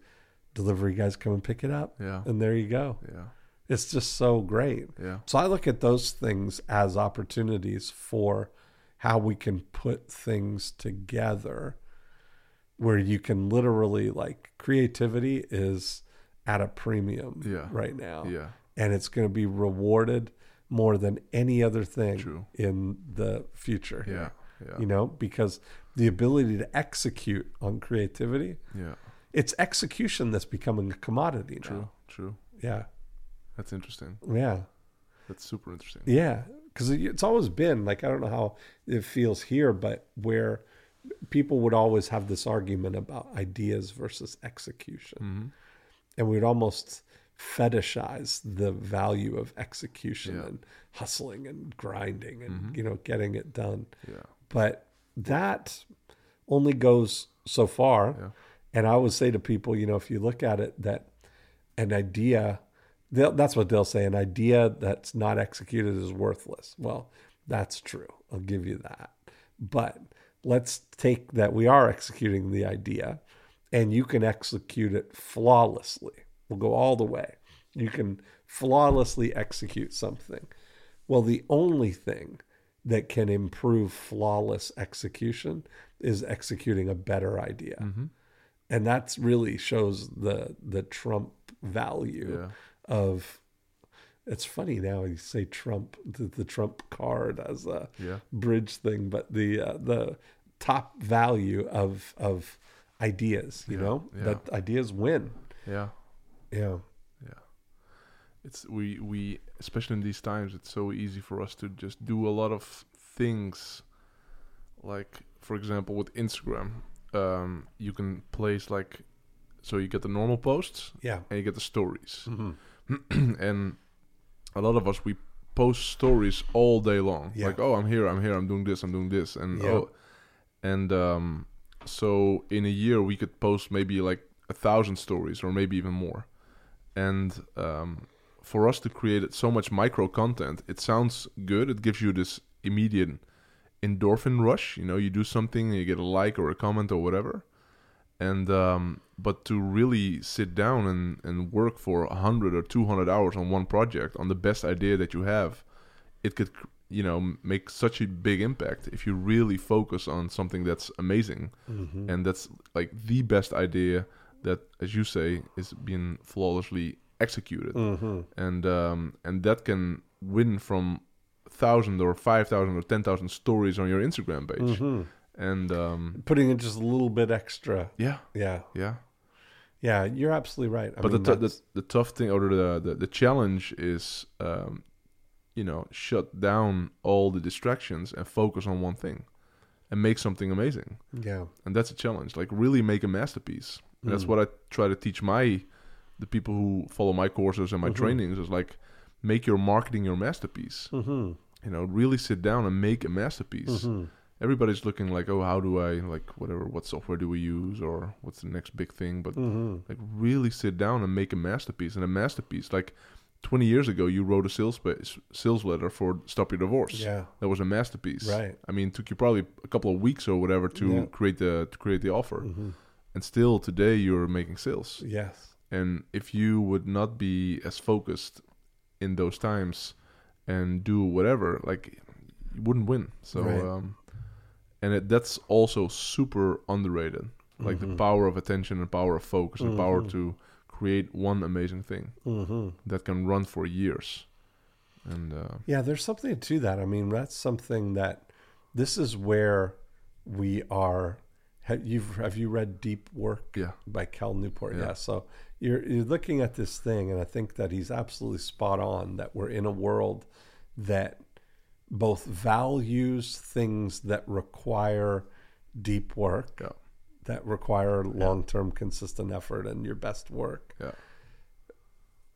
delivery guys come and pick it up Yeah. and there you go yeah, it's just so great yeah. so i look at those things as opportunities for how we can put things together where you can literally like creativity is at a premium Yeah. right now. Yeah. And it's going to be rewarded more than any other thing True. in the future. Yeah. Yeah. You know, because the ability to execute on creativity, Yeah. It's execution that's becoming a commodity now. True. True. Yeah. That's interesting. Yeah. That's super interesting. Yeah, because it's always been like I don't know how it feels here, but where people would always have this argument about ideas versus execution, Mm-hmm. and we'd almost fetishize the value of execution Yeah. Mm-hmm. and hustling and grinding and you know getting it done. Yeah. But that only goes so far. Yeah. And I always say to people, you know, if you look at it, that an idea, that's what they'll say, an idea that's not executed is worthless. Well, that's true. I'll give you that. But let's take that we are executing the idea and you can execute it flawlessly. We'll go all the way. You can flawlessly execute something. Well, the only thing that can improve flawless execution is executing a better idea. Mm-hmm. And that's really shows the the Trump value Yeah. of it's funny now you say Trump the, the Trump card as a Yeah. bridge thing, but the uh, the top value of of ideas, you know, yeah. that ideas win. Yeah, yeah. Yeah. It's we we especially in these times it's so easy for us to just do a lot of things like for example with Instagram um you can place like so you get the normal posts Yeah. and you get the stories Mm-hmm. and a lot of us we post stories all day long Yeah. like oh i'm here i'm here i'm doing this i'm doing this and Yeah. oh and um so in a year we could post maybe like a thousand stories or maybe even more and um for us to create so much micro content it sounds good it gives you this immediate endorphin rush you know you do something and you get a like or a comment or whatever and um, but to really sit down and, and work for 100 or 200 hours on one project on the best idea that you have it could you know make such a big impact if you really focus on something that's amazing Mm-hmm. and that's like the best idea that as you say is being flawlessly executed Mm-hmm. and um, and that can win from thousand or five thousand or ten thousand stories on your Instagram page Mm-hmm. and um, Putting in just a little bit extra. yeah Yeah. yeah Yeah. You're absolutely right. I but mean, the, t- the the tough thing or the the, the challenge is um, you know shut down all the distractions and focus on one thing and make something amazing yeah. and that's a challenge like really make a masterpiece And that's Mm. what i try to teach my the people who follow my courses and my Mhm. trainings is like make your marketing your masterpiece Mm-hmm. You know really sit down and make a masterpiece Mm-hmm. everybody's looking like oh how do i like whatever what software do we use or what's the next big thing but Mm-hmm. like really sit down and make a masterpiece and a masterpiece like 20 years ago you wrote a sales sales letter for stop your divorce Yeah. that was a masterpiece Right. i mean it took you probably a couple of weeks or whatever to Yeah. create the to create the offer Mm-hmm. and still today you're making sales Yes. and if you would not be as focused in those times and do whatever like you wouldn't win so Right. um and it, that's also super underrated like Mm-hmm. the power of attention and power of focus and power to create one amazing thing Mm-hmm. that can run for years and uh Yeah, there's something to that. I mean, that's something that this is where we are. Have you have you read Deep Work yeah by Cal Newport? Yeah. Yeah. So you're you're looking at this thing, and I think that he's absolutely spot on. That we're in a world that both values things that require deep work, yeah that require long term consistent effort and your best work, yeah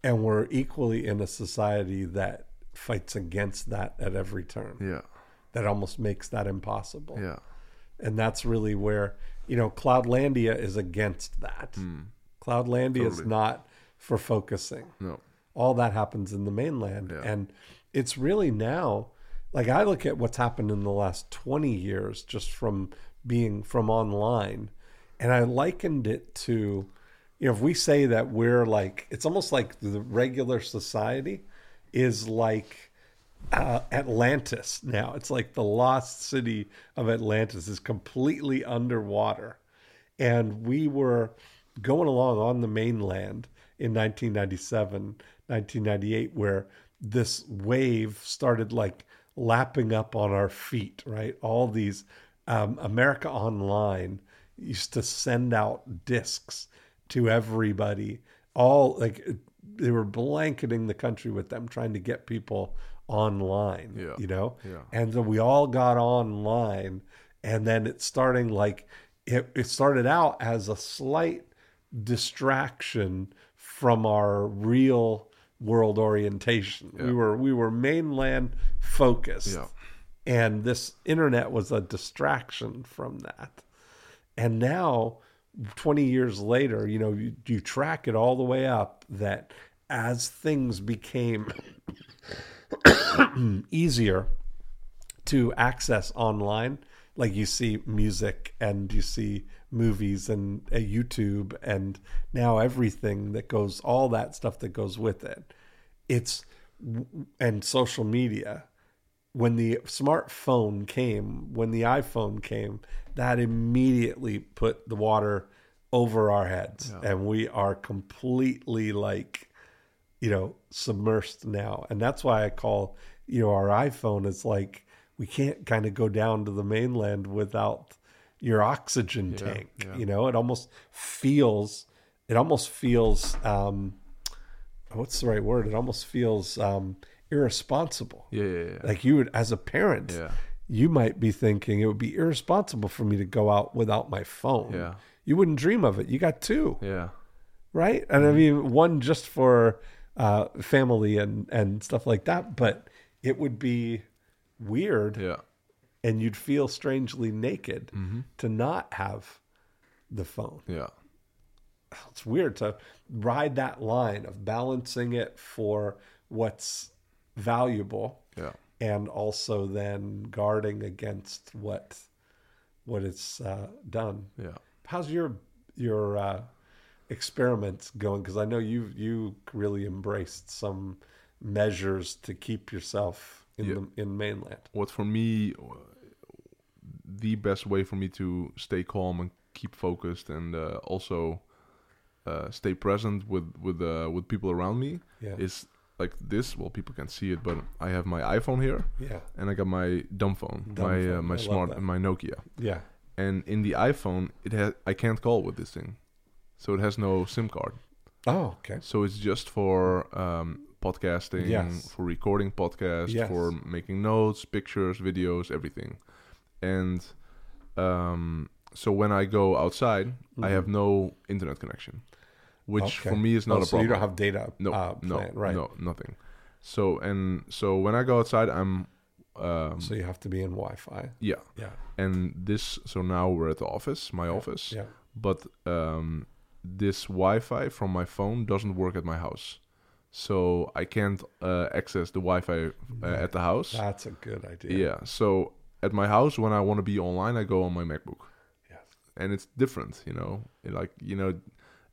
and we're equally in a society that fights against that at every turn. yeah That almost makes that impossible. yeah And that's really where, you know, Cloudlandia is against that. Hmm. Cloudlandia is not for focusing. no All that happens in the mainland. Yeah. And it's really now, like I look at what's happened in the last 20 years just from being from online. And I likened it to, you know, if we say that we're like, it's almost like the regular society is like uh, Atlantis now. It's like the lost city of Atlantis is completely underwater. And we were going along on the mainland in 1997, 1998, where this wave started like lapping up on our feet, right? All these um, America Online used to send out discs to everybody. All like they were blanketing the country with them, trying to get people online. Yeah. You know, Yeah. and so we all got online, and then it's starting like it, it started out as a slight distraction from our real world orientation. We were we were mainland focused. Yeah. And this internet was a distraction from that. And now 20 years later, you know, you, you track it all the way up that as things became easier to access online, like you see music and you see movies and uh, YouTube and now everything that goes, all that stuff that goes with it. It's, and social media. When the smartphone came, when the iPhone came, that immediately put the water over our heads. And we are completely like, you know, submersed now. And that's why I call, you know, our iPhone is like we can't kind of go down to the mainland without your oxygen tank. You know, it almost feels it almost feels um what's the right word? It almost feels um irresponsible. Yeah, yeah, yeah. Like you would as a parent, Yeah. you might be thinking it would be irresponsible for me to go out without my phone. Yeah. You wouldn't dream of it. You got two yeah. right? And I mean, one just for uh, family and and stuff like that. But it would be weird, Yeah. and you'd feel strangely naked to not have the phone. Yeah. It's weird to ride that line of balancing it for what's valuable Yeah. and also then guarding against what what it's uh, done. Yeah. How's your your uh, experiments going? Because I know you you really embraced some measures to keep yourself in Yeah. the in mainland. What for me, the best way for me to stay calm and keep focused and uh, also uh, stay present with with uh, with people around me Yeah. is like this. Well, people can see it, but I have my iPhone here Yeah, and I got my dumb phone, Dumb my phone, uh, I my love smart, my Nokia. yeah, And in the iPhone, it has I can't call with this thing, so it has no SIM card. Oh, okay. So it's just for um, podcasting, Yes. for recording podcasts, Yes. for making notes, pictures, videos, everything. And um, so when I go outside, I have no internet connection, which Mm-hmm. Okay. for me is not Oh, a so problem. you don't have data. no, uh, no, right? no, nothing. So and so when I go outside, I'm um, So you have to be in Wi-Fi. yeah. Yeah, And this, so now we're at the office, my office yeah. but um, this Wi-Fi from my phone doesn't work at my house, so I can't uh, access the Wi-Fi uh, at the house. That's a good idea. Yeah, so at my house, when I want to be online, I go on my MacBook, Yes. and it's different, you know. Like you know,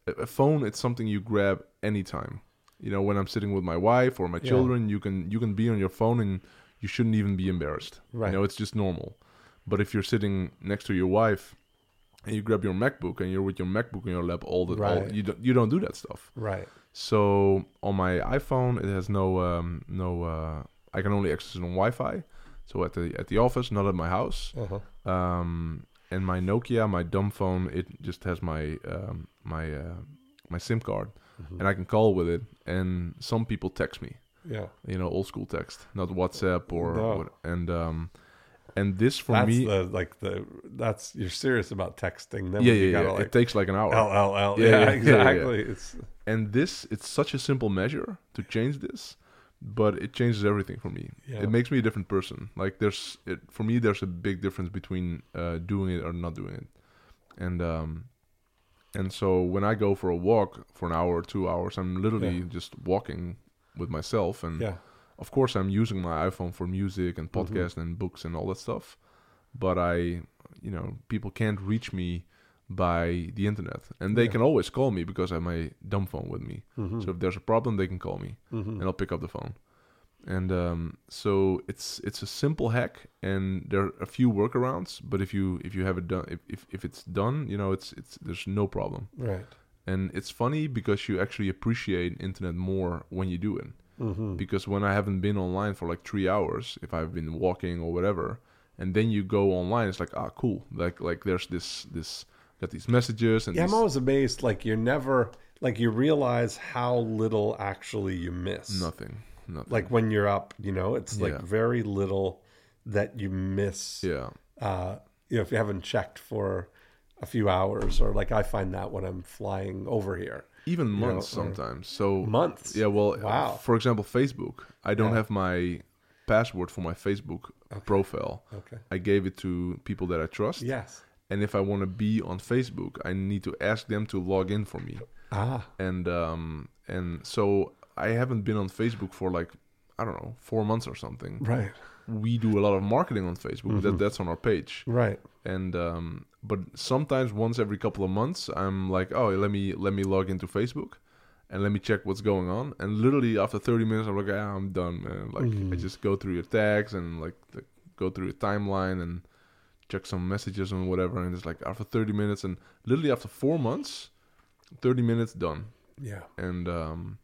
a, a phone it's something you grab anytime. You know, when I'm sitting with my wife or my Yeah. children, you can you can be on your phone and you shouldn't even be embarrassed. Right. You know, it's just normal. But if you're sitting next to your wife and you grab your MacBook and you're with your MacBook in your lap all the all, Right. you don't you don't do that stuff. Right. So on my iPhone, it has no um, no. Uh, I can only access it on Wi-Fi. So at the at the office, not at my house. Uh-huh. Um, and my Nokia, my dumb phone, it just has my um, my uh, my SIM card, Mm-hmm. and I can call with it. And some people text me, Yeah. you know, old school text, not WhatsApp or No. what, and um, and this for that's me, the like the that's you're serious about texting. Then yeah, yeah, gotta yeah. like it takes like an hour. LLL. Yeah, Yeah, yeah, yeah, yeah, exactly. It's and this it's such a simple measure to change this but it changes everything for me Yeah. it makes me a different person like there's it, for me there's a big difference between uh, doing it or not doing it and um and so when i go for a walk for an hour or two hours i'm literally just walking with myself and yeah. Of course i'm using my iphone for music and Mm-hmm. podcast and books and all that stuff but i you know people can't reach me by the internet and they Yeah. can always call me because i have my dumb phone with me Mm-hmm. so if there's a problem they can call me and i'll pick up the phone and um, so it's it's a simple hack and there are a few workarounds but if you if you have it done if, if, if it's done you know it's it's there's no problem Right. and it's funny because you actually appreciate internet more when you do it. Mm-hmm. Because when I haven't been online for like three hours, if I've been walking or whatever, and then you go online, it's like ah cool, like like there's this this got these messages and Yeah, these, I'm always amazed. Like you're never like you realize how little actually you miss. nothing, nothing. Like when you're up, you know, it's like Yeah. very little that you miss. yeah, Uh, you know, if you haven't checked for a few hours, or like I find that when I'm flying over here, even know, months or- sometimes. So months. Yeah, well, Wow. For example, Facebook. I don't Yeah. have my password for my Facebook profile. Okay. I gave it to people that I trust. Yes. And if I want to be on Facebook, I need to ask them to log in for me. Ah. And um and so I haven't been on Facebook for like I don't know four months or something. Right. We do a lot of marketing on Facebook. That that's on our page. Right. And um, but sometimes once every couple of months, I'm like, oh, let me let me log into Facebook, and let me check what's going on. And literally after 30 minutes, I'm like, ah, I'm done, man. Like I just go through your tags and like the, go through your timeline and check some messages and whatever. And it's like after 30 minutes, and literally after four months, 30 minutes done. Yeah. And um,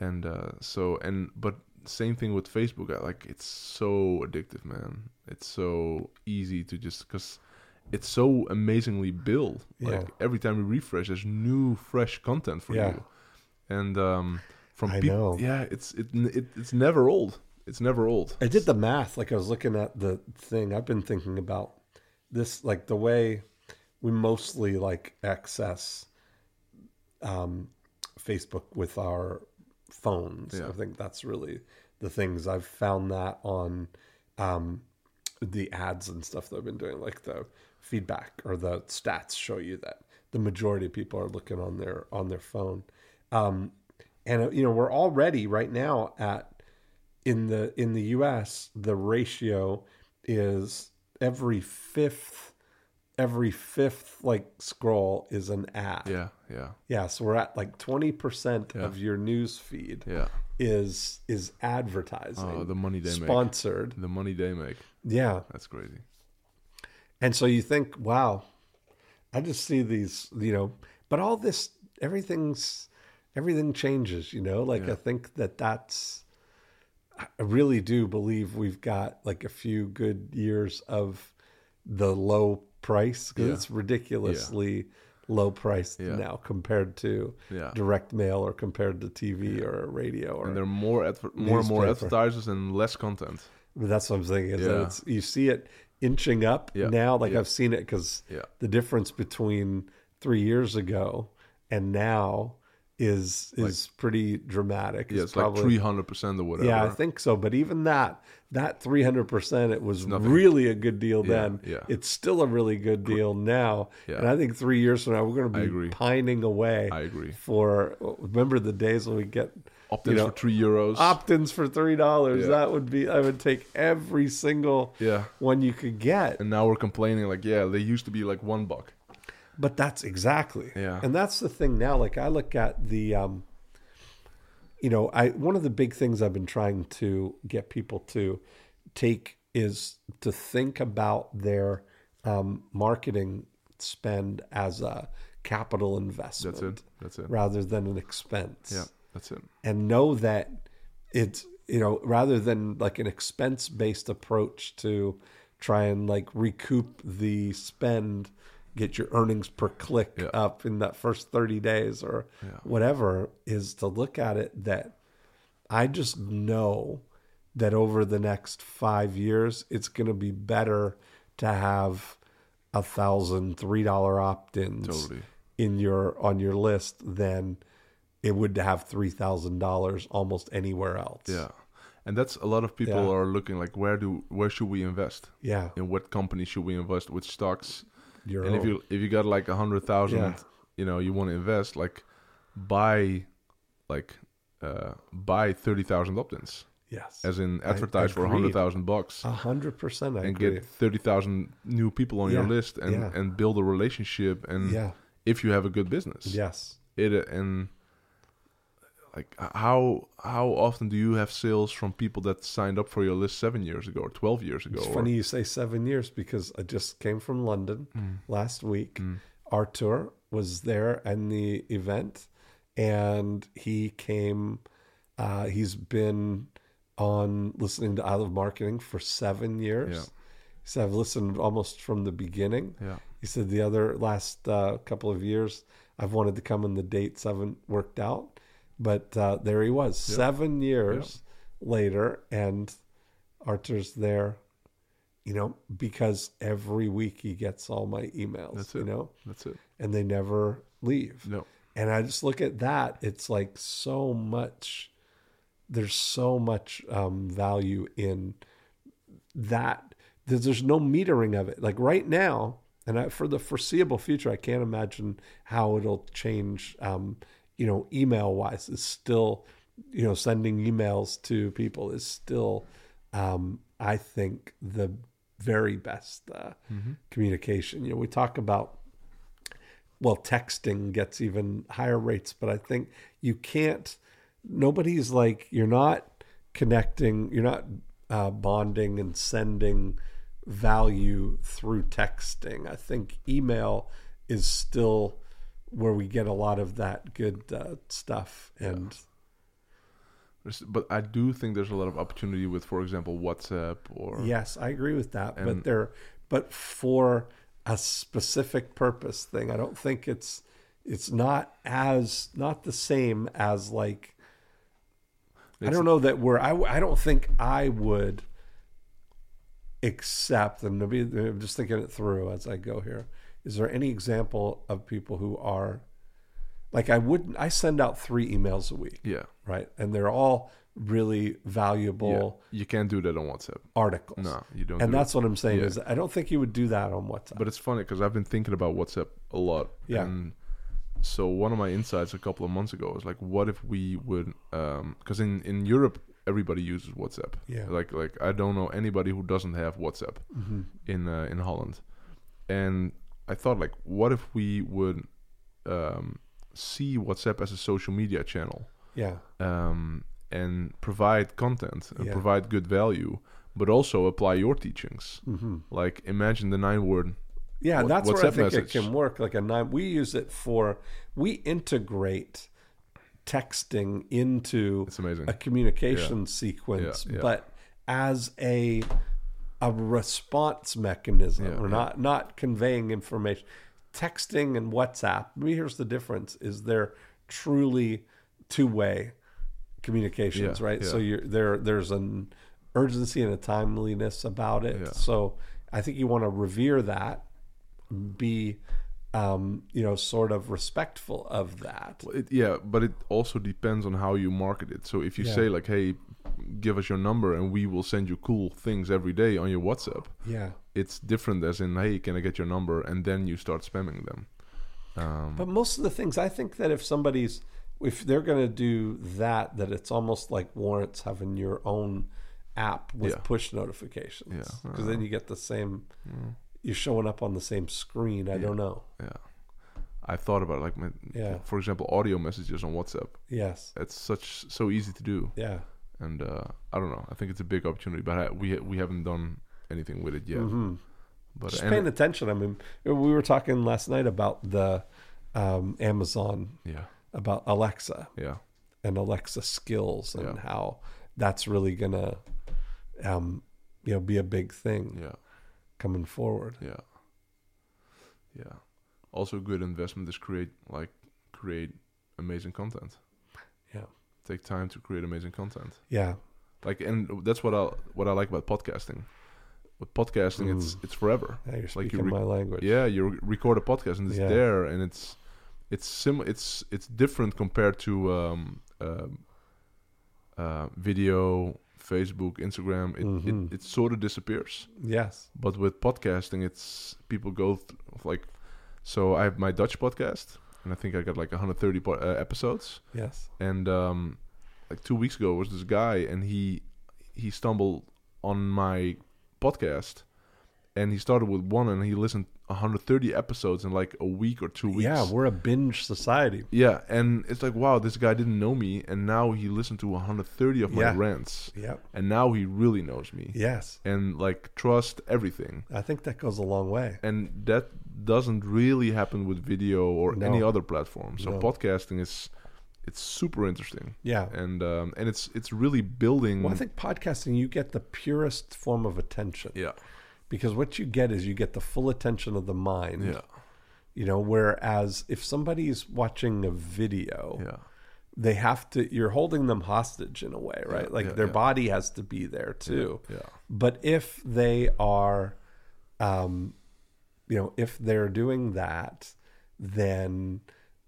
and uh, so and but same thing with Facebook. I, like it's so addictive, man. It's so easy to just because it's so amazingly built. Like Yeah. every time we refresh, there's new, fresh content for Yeah. you. And um, from people, yeah, it's it, it it's never old. It's never old. I did the math. Like I was looking at the thing. I've been thinking about this, like the way we mostly like access um, Facebook with our phones. Yeah. I think that's really the things I've found that on um, the ads and stuff that I've been doing, like the feedback or the stats show you that the majority of people are looking on their on their phone. Um, and uh, you know we're already right now at in the in the US the ratio is every fifth every fifth like scroll is an ad. Yeah, yeah, Yeah, so we're at like 20% Yeah. of your news feed yeah. is is advertising. Oh, the money they make. sponsored. The money they make. Yeah. That's crazy. And so you think, wow, I just see these, you know, but all this everything's everything changes, you know? Like I think that that's I really do believe we've got like a few good years of the low price because Yeah. it's ridiculously low priced Yeah. now compared to Yeah. direct mail or compared to TV or radio or And there are more adver- more and more advertisers and less content. But that's what I'm saying is that Yeah. it's you see it inching up Yeah. now. Like Yeah. I've seen it because Yeah. the difference between three years ago and now is is pretty dramatic. Yeah, it's like three hundred percent or whatever. Yeah, I think so. But even that that three hundred percent, it was really a good deal Yeah, then. yeah. It's still a really good deal now. Yeah. And I think three years from now we're going to be agree. pining away. I agree. For remember the days when we get Opt-ins you know, for three euros. opt-ins for three dollars. Yeah. That would be. I would take every single yeah. one you could get. And now we're complaining like, yeah, they used to be like one buck. But that's exactly. Yeah. And that's the thing now. Like I look at the, um, you know, I one of the big things I've been trying to get people to take is to think about their um, marketing spend as a capital investment That's it. That's it. rather than an expense. Yeah, that's it. and know that it's you know rather than like an expense based approach to try and like recoup the spend get your earnings per click Yeah. up in that first 30 days or Yeah. whatever is to look at it that i just know that over the next five years it's going to be better to have a thousand three dollar opt-ins Totally. in your on your list than it would have three thousand dollars almost anywhere else. Yeah. And that's a lot of people Yeah. are looking like where do where should we invest? yeah. In what company should we invest? Which stocks? Your and if you if you got like a hundred thousand, Yeah. you know, you want to invest, like buy like uh buy thirty thousand opt-ins. yes, As in advertise for a hundred thousand bucks. a hundred percent, and agree. get 30,000 new people on your list and, yeah. and build a relationship and yeah, if you have a good business yes, it and like how how often do you have sales from people that signed up for your list 7 years ago or 12 years ago It's or- funny you say seven years because I just came from London Mm. last week. Artur was there in the event, and he came. Uh, he's been on listening to I Love Marketing for seven years. Yeah. He said, I've listened almost from the beginning. Yeah. He said the other last uh, couple of years, I've wanted to come and the dates haven't worked out. But uh, there he was, seven years later, and Arthur's there, you know, because every week he gets all my emails, That's you it. know, That's it. and they never leave. No. And I just look at that. It's like so much. There's so much um, value in that. There's, there's no metering of it. Like right now, and I, for the foreseeable future, I can't imagine how it'll change. Um, you know, email wise, is still, you know, sending emails to people is still, um, I think, the very best uh, communication. You know, we talk about well, texting gets even higher rates, but I think you can't. Nobody's like you're not connecting, you're not uh, bonding and sending value through texting. I think email is still where we get a lot of that good uh, stuff, and There's, but I do think there's a lot of opportunity with, for example, WhatsApp or yes, I agree with that. And- but there, but for a specific purpose thing, I don't think it's it's not as not the same as like I don't know that we're. I, I don't think I would accept, and maybe I'm just thinking it through as I go here. Is there any example of people who are like I wouldn't? I send out three emails a week, yeah, right? And they're all really yeah. valuable You can't do that on WhatsApp. articles. No, you don't. and do that's it. what I'm saying Yeah. is I don't think you would do that on WhatsApp. But it's funny because I've been thinking about WhatsApp a lot. Yeah. And so one of my insights a couple of months ago was like, what if we would? Because in in Europe, everybody uses WhatsApp. Yeah. Like like I don't know anybody who doesn't have WhatsApp Mm-hmm. in uh, in Holland. And I thought like, what if we would um, see WhatsApp as a social media channel? yeah, um, and provide content and Yeah. provide good value, but also apply your teachings. mm-hmm. Like imagine the nine word. yeah. What- that's where I think message. it can work. Like a nine, we use it for we integrate texting into It's amazing. a communication sequence, Yeah, yeah. but as a a response mechanism, Yeah, or yeah. not not conveying information. Texting and WhatsApp. Here's the difference: is they're truly two way communications, Yeah, right? So you're there. There's an urgency and a timeliness about it. So I think you want to revere that, be um, you know, sort of respectful of that. Well, It, yeah, but it also depends on how you market it. So if you Yeah. say like, "Hey, give us your number and we will send you cool things every day on your WhatsApp," Yeah. it's different as in, "Hey, can I get your number?" and then you start spamming them. Um, But most of the things, I think that if somebody's, if they're going to do that, that it's almost like warrants having your own app with Yeah. push notifications. Yeah. Because then you get the same, you're showing up on the same screen. I don't know. yeah, I thought about it, like, my, Yeah. for example, audio messages on WhatsApp. Yes. It's such so easy to do. Yeah. And uh, I don't know. I think it's a big opportunity, but I, we we haven't done anything with it yet. hmm But Just paying attention. I mean, we were talking last night about the um, Amazon, yeah, about Alexa yeah, and Alexa skills and Yeah. how that's really going to, um, you know, be a big thing yeah, coming forward. yeah, yeah. Also, good investment is create like create amazing content. Yeah. Take time to create amazing content. Yeah. Like, and that's what I what I like about podcasting. With podcasting, it's it's forever. Now you're Like speaking you re- my language. Yeah, you re- record a podcast and it's Yeah. there, and it's it's sim it's it's different compared to um, um, uh, video, Facebook, Instagram. It, Mhm. it it sort of disappears. Yes. But with podcasting, it's people go th- like. So I have my Dutch podcast, and I think I got like 130 po- uh, episodes. Yes. And um, like two weeks ago was this guy, and he he stumbled on my podcast, and he started with one, and he listened 130 episodes in like a week or two weeks. Yeah, we're a binge society. yeah, and it's like wow, this guy didn't know me, and now he listened to 130 of my Yeah. rants, Yep. and now he really knows me, Yes. and like trust everything, I think that goes a long way. and that doesn't really happen with video or No. any other platform. So No. podcasting is it's super interesting, Yeah. and um, and it's it's really building. Well, I think podcasting, you get the purest form of attention. yeah, Because what you get is you get the full attention of the mind. yeah, You know, whereas if somebody's watching a video, yeah, they have to, you're holding them hostage in a way, right? Yeah, like yeah, their yeah. body has to be there too. yeah, But if they are, um, you know, if they're doing that, then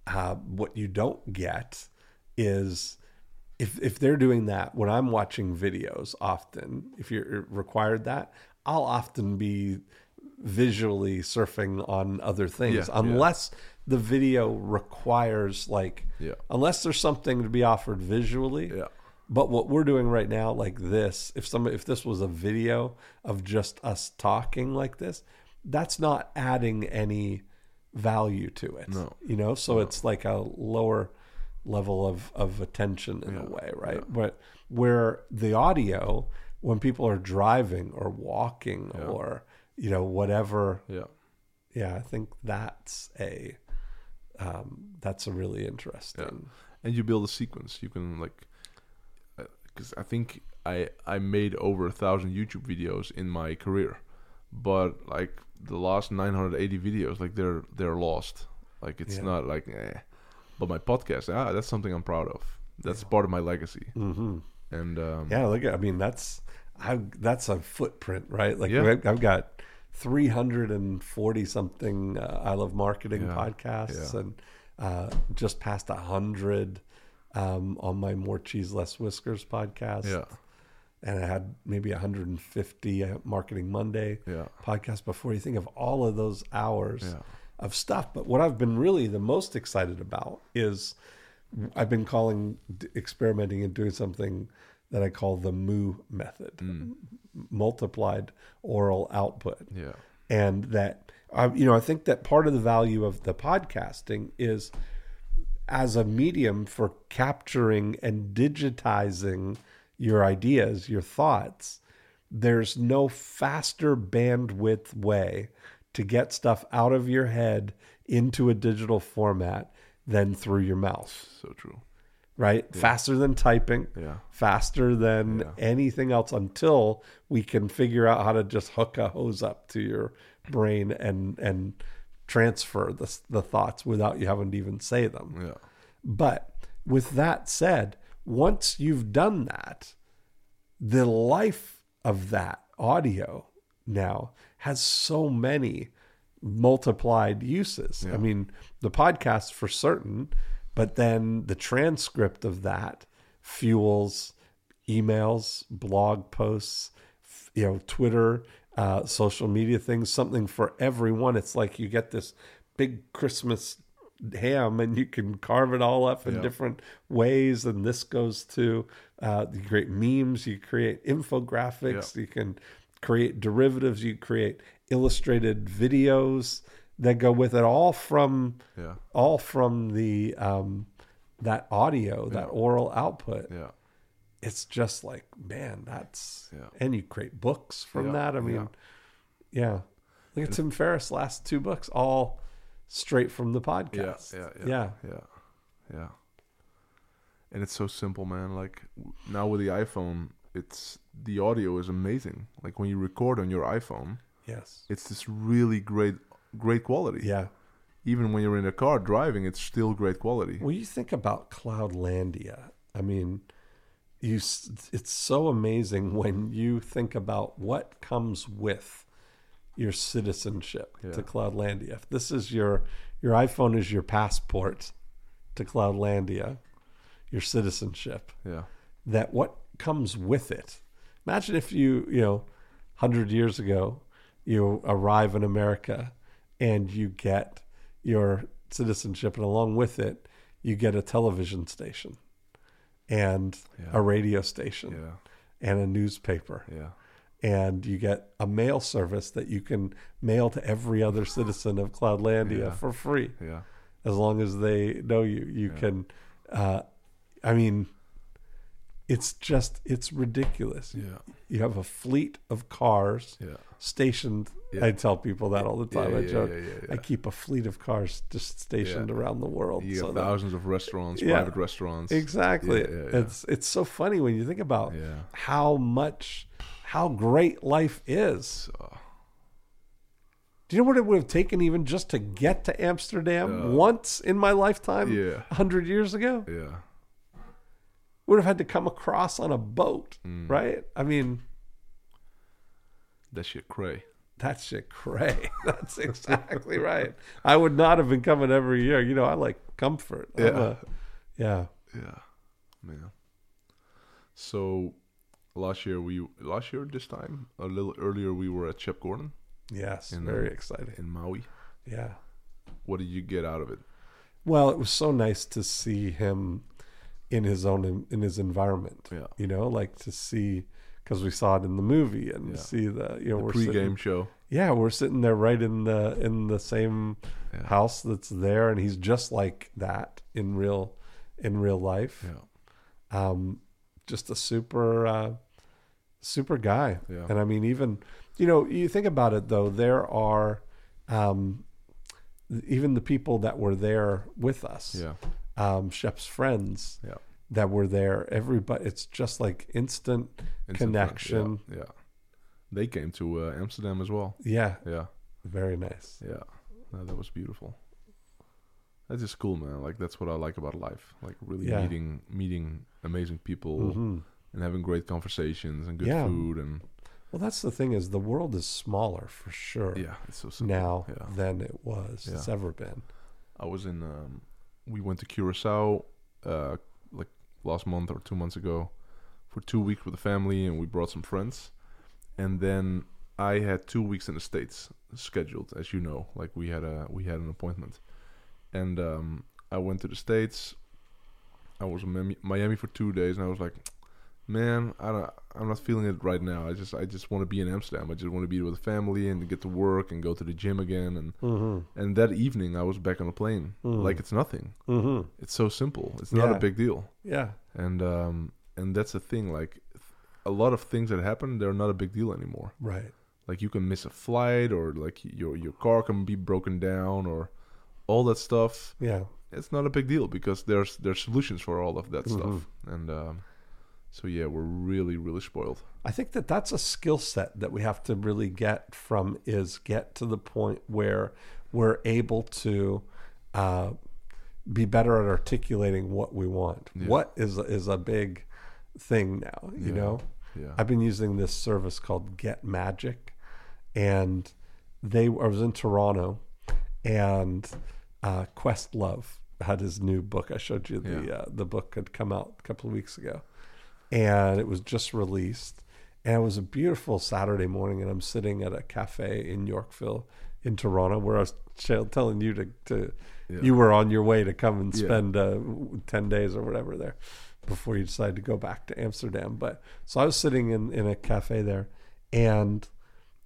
uh, what you don't get is if if they're doing that when I'm watching videos often, if you're required that, I'll often be visually surfing on other things Yeah, yeah. unless the video requires like Yeah. unless there's something to be offered visually yeah, but what we're doing right now, like this, if some if this was a video of just us talking like this, that's not adding any value to it. No. You know, so it's like a lower level of, of attention in a way, right? But where the audio, when people are driving or walking or, you know, whatever, yeah, yeah, I think that's a um, that's a really interesting. and you build a sequence. You can like, because I think I I made over a thousand YouTube videos in my career, but like the last 980 videos, like they're they're lost. Like it's Yeah. not like, eh. But my podcast, ah, that's something I'm proud of. That's part of my legacy. hmm And um, Yeah, look at. I mean, that's I. That's a footprint, right? Like Yeah. I've- got three hundred and forty something. Uh, I Love Marketing Yeah, podcasts, yeah. and uh, just past a hundred um, on my more cheese less whiskers podcast. yeah, and I had maybe 150 uh, Marketing Monday yeah, podcasts before. You think of all of those hours Yeah. of stuff. But what I've been really the most excited about is I've been calling experimenting and doing something that I call the moo method, multiplied oral output. Yeah, and that uh, you know i think that part of the value of the podcasting is as a medium for capturing and digitizing your ideas your thoughts there's no faster bandwidth way to get stuff out of your head into a digital format than through your mouth so true. right faster than typing Yeah, faster than Yeah. anything else until we can figure out how to just hook a hose up to your brain and and transfer the the thoughts without you having to even say them. yeah, But with that said, once you've done that, the life of that audio now has so many multiplied uses. I mean, the podcast for certain, but then the transcript of that fuels emails, blog posts, you know, Twitter, uh, social media things, something for everyone. It's like you get this big Christmas ham and you can carve it all up in Yeah. different ways. And this goes to uh, you create memes, you create infographics, you can create derivatives, you create illustrated videos that go with it, all from yeah, all from the um, that audio, that oral output. yeah, It's just like man, that's Yeah. and you create books from that. I mean, yeah. yeah. Look at Tim Ferriss' last two books, all straight from the podcast. yeah, yeah. yeah, yeah, yeah. And it's so simple, man. Like now with the iPhone, it's the audio is amazing. Like when you record on your iPhone, Yes. it's this really great, great quality. Yeah. Even when you're in a car driving, it's still great quality. Well, you think about Cloudlandia. I mean, you. It's so amazing when you think about what comes with your citizenship Yeah. to Cloudlandia. If this is your your iPhone is your passport to Cloudlandia, your citizenship, Yeah, that what comes with it. Imagine if you, you know, 100 years ago, you arrive in America and you get your citizenship, and along with it, you get a television station and Yeah. a radio station yeah, and a newspaper. yeah, And you get a mail service that you can mail to every other citizen of Cloudlandia Yeah. for free yeah, as long as they know you. You can, uh, I mean, it's just it's ridiculous. Yeah. You have a fleet of cars Yeah. stationed. Yeah. I tell people that all the time. Yeah, I yeah, joke. yeah, yeah, I keep a fleet of cars just stationed Yeah. around the world. You so have that- thousands of restaurants, Yeah. private restaurants. exactly. Yeah, yeah, yeah. It's it's so funny when you think about Yeah. how much how great life is. Do you know what it would have taken even just to get to Amsterdam Yeah. once in my lifetime? Yeah. a hundred years ago, yeah. would have had to come across on a boat, Mm. right? I mean, That shit cray. That shit cray. That's exactly right. I would not have been coming every year. You know, I like comfort. Yeah. a- yeah. Yeah, man. So last year we last year this time a little earlier we were at Shep Gordon Yes. In, very uh, exciting. in Maui. Yeah. What did you get out of it? Well, it was so nice to see him in his own in his environment. Yeah. You know, like to see because we saw it in the movie and Yeah. see the you know The we're pre-game sitting, show. yeah we're sitting there right in the in the same Yeah. house that's there and he's just like that in real in real life. Yeah, um, just a super uh, super guy. Yeah. And I mean, even you know, you think about it though, there are um, even the people that were there with us, yeah, um, Shep's friends yeah. that were there. Everybody, it's just like instant, Instant connection. Yeah, yeah. They came to uh, Amsterdam as well. Yeah, Yeah, very nice. yeah. No, that was beautiful. That's just cool, man. Like that's what I like about life. Like really Yeah. meeting meeting amazing people hmm and having great conversations and good Yeah. food and Well, that's the thing is the world is smaller for sure yeah, it's so simple. now Yeah. than it was. It's ever been. I was in. Um, we went to Curacao, uh, like last month or two months ago, for two weeks with the family, and we brought some friends. And then I had two weeks in the states scheduled, as you know. Like we had a we had an appointment, and um, I went to the states. I was in Miami for two days, and I was like, "Man, I don't, I'm not feeling it right now. I just I just want to be in Amsterdam. I just want to be with the family and get to work and go to the gym again and." hmm And that evening, I was back on a plane. Mm. Like it's nothing. hmm It's so simple. It's not Yeah. a big deal. Yeah. And um, and that's the thing. Like a lot of things that happen, they're not a big deal anymore. Right. Like you can miss a flight, or like your your car can be broken down, or all that stuff. Yeah. It's not a big deal because there's there's solutions for all of that Mm-hmm. stuff. And um, so yeah, we're really really spoiled. I think that that's a skill set that we have to really get from is get to the point where we're able to uh, be better at articulating what we want. Yeah. What is is a big thing now, you Yeah. know? Yeah. I've been using this service called Get Magic, and they I was in Toronto, and uh, Questlove had his new book. I showed you the Yeah. uh, the book had come out a couple of weeks ago, and it was just released. And it was a beautiful Saturday morning, and I'm sitting at a cafe in Yorkville, in Toronto, where I was telling you to, to Yeah. you were on your way to come and Yeah. spend uh, ten days or whatever there before you decided to go back to Amsterdam. But so I was sitting in, in a cafe there, and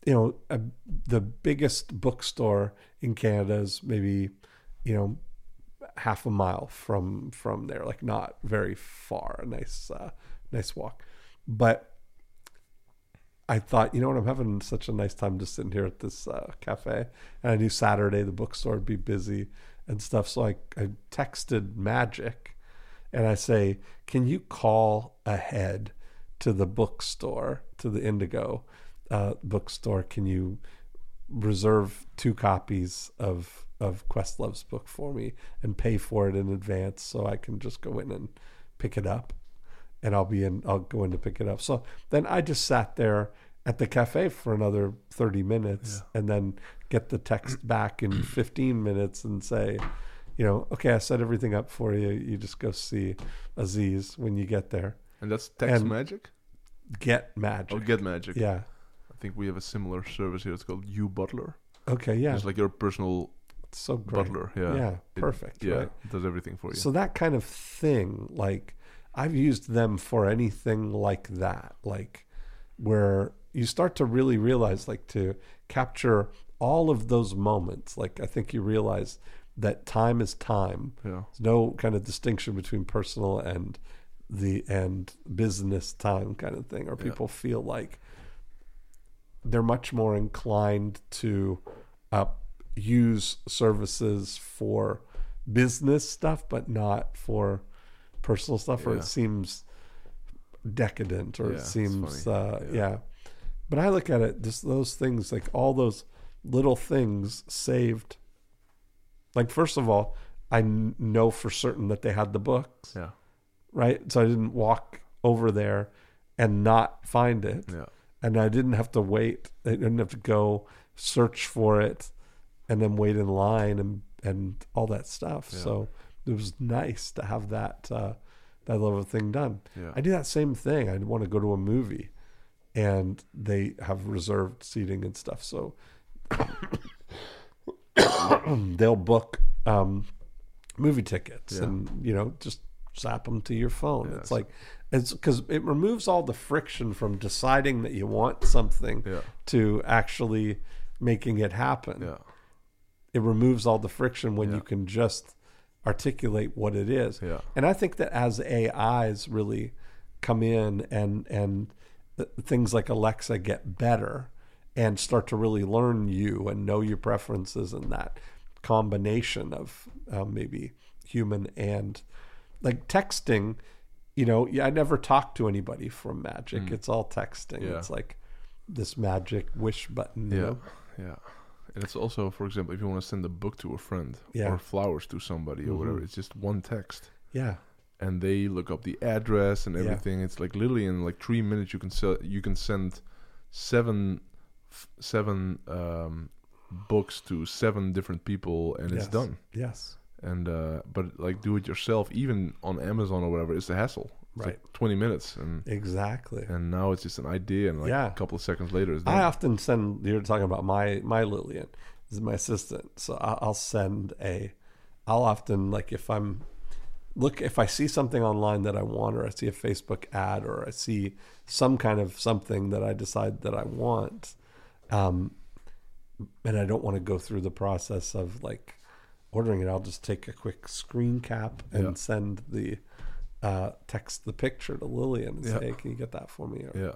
you know, a, the biggest bookstore in Canada is maybe, you know, half a mile from from there, like not very far. A nice uh, nice walk, but. I thought, you know what, I'm having such a nice time just sitting here at this uh, cafe. And I knew Saturday the bookstore would be busy and stuff. So I, I texted Magic and I say, Can you call ahead to the bookstore, to the Indigo uh, bookstore? Can you reserve two copies of of Questlove's book for me and pay for it in advance so I can just go in and pick it up? And I'll be in. I'll go in to pick it up. So then I just sat there at the cafe for another thirty minutes, and then get the text back in fifteen minutes and say, you know, okay, I set everything up for you. You just go see Aziz when you get there. And that's text And- magic. Get magic. Oh, get magic. Yeah. I think we have a similar service here. It's called You Butler. Okay. Yeah. It's like your personal It's so great. butler. Yeah. Yeah. It- Perfect. yeah. right? Does everything for you. So that kind of thing, like I've used them for anything like that, like where you start to really realize, like to capture all of those moments. Like I think you realize that time is time. yeah. There's no kind of distinction between personal and the and business time kind of thing, or people feel like they're much more inclined to uh, use services for business stuff, but not for personal stuff, or Yeah. it seems decadent, or Yeah, it seems, uh, Yeah. yeah. But I look at it, just those things, like all those little things saved. Like, first of all, I know for certain that they had the books, Yeah. right? So I didn't walk over there and not find it Yeah. and I didn't have to wait. I didn't have to go search for it and then wait in line and and all that stuff. Yeah. So it was nice to have that uh, that little thing done. Yeah. I do that same thing. I want to go to a movie, and they have reserved seating and stuff. So they'll book um, movie tickets Yeah. and you know just zap them to your phone. Yeah, it's like it's because it removes all the friction from deciding that you want something Yeah. to actually making it happen. Yeah. It removes all the friction when you can just articulate what it is. Yeah. And I think that as AIs really come in and and things like Alexa get better and start to really learn you and know your preferences and that combination of um, maybe human and like texting you know yeah, i never talk to anybody from magic it's all texting Mm. Yeah. it's like this magic wish button you Yeah, know? yeah. And it's also, for example, if you want to send a book to a friend Yeah. Mm-hmm. or flowers to somebody or whatever, it's just one text, yeah and they look up the address and Yeah. everything. It's like literally in like three minutes you can sell, you can send seven f- seven um, books to seven different people, and it's Yes. done. yes And uh, but like do it yourself, even on Amazon or whatever, it's a hassle. Right. like twenty minutes, and exactly and now it's just an idea, and like Yeah. a couple of seconds later, it's done. I often send. You're talking about my my Lillian this is my assistant, so I- I'll send a. I'll often like if I'm look if I see something online that I want, or I see a Facebook ad, or I see some kind of something that I decide that I want, um, and I don't want to go through the process of like ordering it. I'll just take a quick screen cap and Yeah. send the uh, text the picture to Lillian and Yeah. say, hey, "Can you get that for me?" Or, yeah,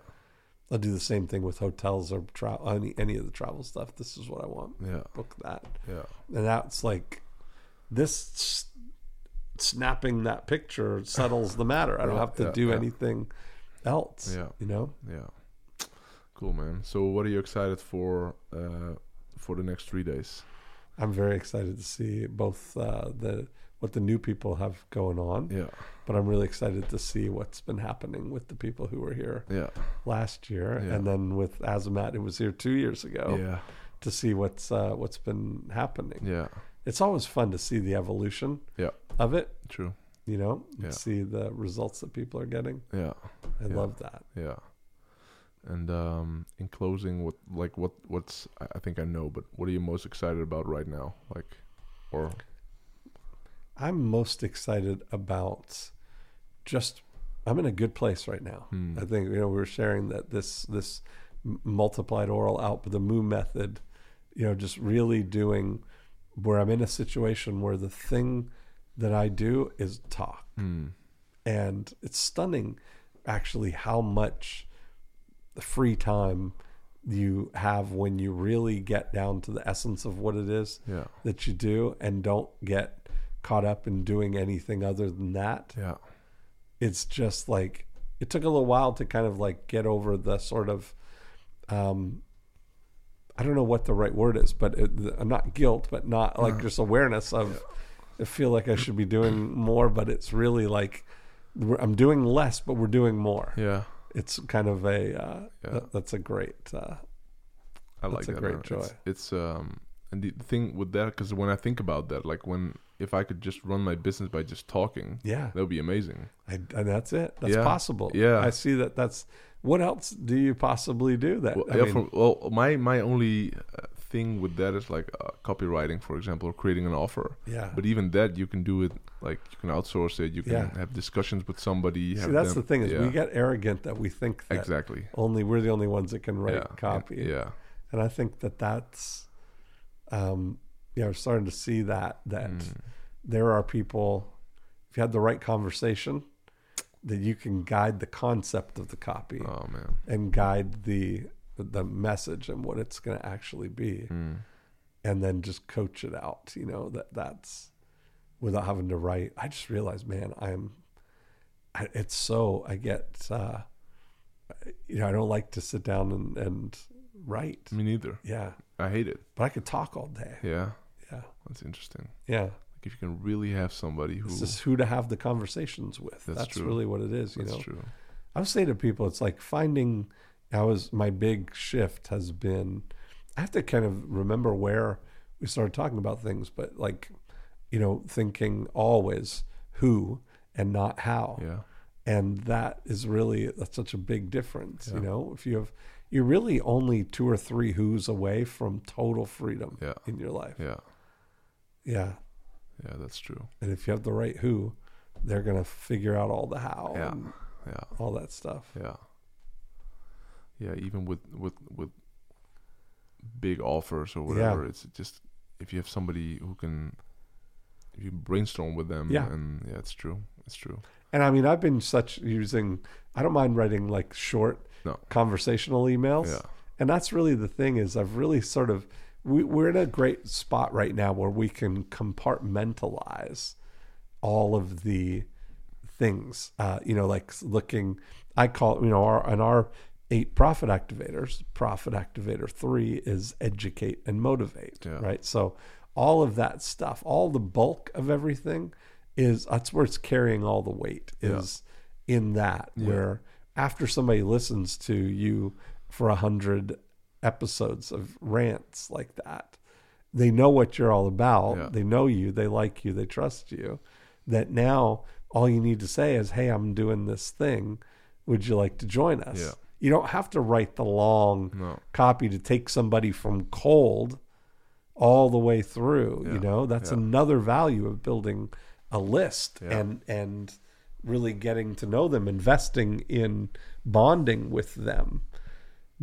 I'll do the same thing with hotels or travel, any any of the travel stuff. This is what I want. yeah, Book that, yeah, and that's like this snapping that picture settles the matter. I don't Yeah, have to yeah, do yeah. anything else. Yeah. you know. yeah. Cool, man. So, what are you excited for uh, for the next three days? I'm very excited to see both uh, the what the new people have going on, Yeah, but I'm really excited to see what's been happening with the people who were here yeah, last year, Yeah. and then with Azamat, who was here two years ago, yeah, to see what's uh, what's been happening. yeah. it's always fun to see the evolution Yeah. of it True. you know Yeah. see the results that people are getting Yeah, i Yeah. love that yeah. And um, in closing, what like what what's I I think I know, but what are you most excited about right now? Like, or i'm most excited about just i'm in a good place right now. Hmm. i think you know we were sharing that this this multiplied oral output the moo method you know just really doing where i'm in a situation where the thing that i do is talk. Hmm, and it's stunning actually how much the free time you have when you really get down to the essence of what it is yeah, that you do and don't get caught up in doing anything other than that yeah, it's just like it took a little while to kind of like get over the sort of um i don't know what the right word is but it, not guilt but not like just awareness of i feel like i should be doing more but it's really like i'm doing less but we're doing more yeah. it's kind of a uh, Yeah. that- that's a great uh, I That's like a that. great man. joy. It's, it's um, and the thing with that, because when I think about that, like when if I could just run my business by just talking, yeah that would be amazing. I, and that's it that's Yeah. possible Yeah. i see that that's what else do you possibly do that Well, I mean, well, my my only uh, thing with that is like uh, copywriting, for example, or creating an offer. yeah But even that, you can do it like you can outsource it. You can Yeah. have discussions with somebody. See, that's them- the thing is yeah, we get arrogant that we think that exactly. only we're the only ones that can write yeah, copy. Yeah, And I think that that's, um, yeah, we're starting to see that that Mm. there are people. If you had the right conversation, that you can guide the concept of the copy Oh man. and guide the the message and what it's going to actually be Mm. and then just coach it out you know that that's without having to write i just realized man i'm I, it's so i get uh you know i don't like to sit down and and write Me neither. yeah I hate it. but i could talk all day Yeah. Yeah That's interesting. yeah Like if you can really have somebody who it's just who to have the conversations with That's that's, really what it is you that's know true. I would say to people, it's like finding. I was my big shift has been. I have to kind of remember where we started talking about things, but like, you know, thinking always who and not how, Yeah. and that is really that's such a big difference. You know, if you have, you're really only two or three who's away from total freedom Yeah. in your life. Yeah. Yeah, Yeah, that's true. and if you have the right who, they're gonna figure out all the how Yeah. and Yeah. all that stuff. Yeah. Yeah, even with with with big offers or whatever, it's just if you have somebody who can if you brainstorm with them Yeah. and yeah, it's true. It's true. And I mean, I've been such using. I don't mind writing like short No. conversational emails. Yeah. And that's really the thing is I've really sort of we, we're in a great spot right now where we can compartmentalize all of the things. Uh, you know, like looking. I call you know our on our eight profit activators. Profit activator three is educate and motivate. Yeah. Right. So all of that stuff, all the bulk of everything is that's where it's carrying all the weight Yeah. is in that where after somebody listens to you for a hundred episodes of rants like that they know what you're all about Yeah. they know you they like you they trust you that now all you need to say is hey i'm doing this thing would you like to join us Yeah. you don't have to write the long No. copy to take somebody from cold all the way through you know that's Yeah. another value of building a list Yeah. and and really getting to know them investing in bonding with them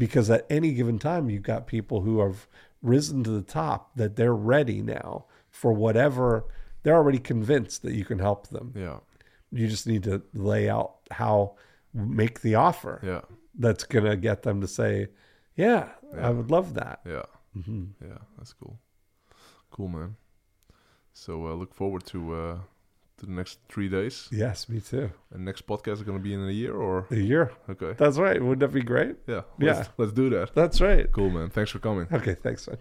because at any given time you've got people who have risen to the top that they're ready now for whatever they're already convinced that you can help them Yeah. you just need to lay out how make the offer Yeah. that's going to get them to say yeah, Yeah. i would love that Yeah. hmm Yeah. That's cool. Cool, man. So uh, look forward to uh to the next three days. yes me too And next podcast is gonna be in a year or a year okay. that's right wouldn't that be great Yeah. Yeah. Let's, let's do that. that's right Cool, man. Thanks for coming. okay thanks man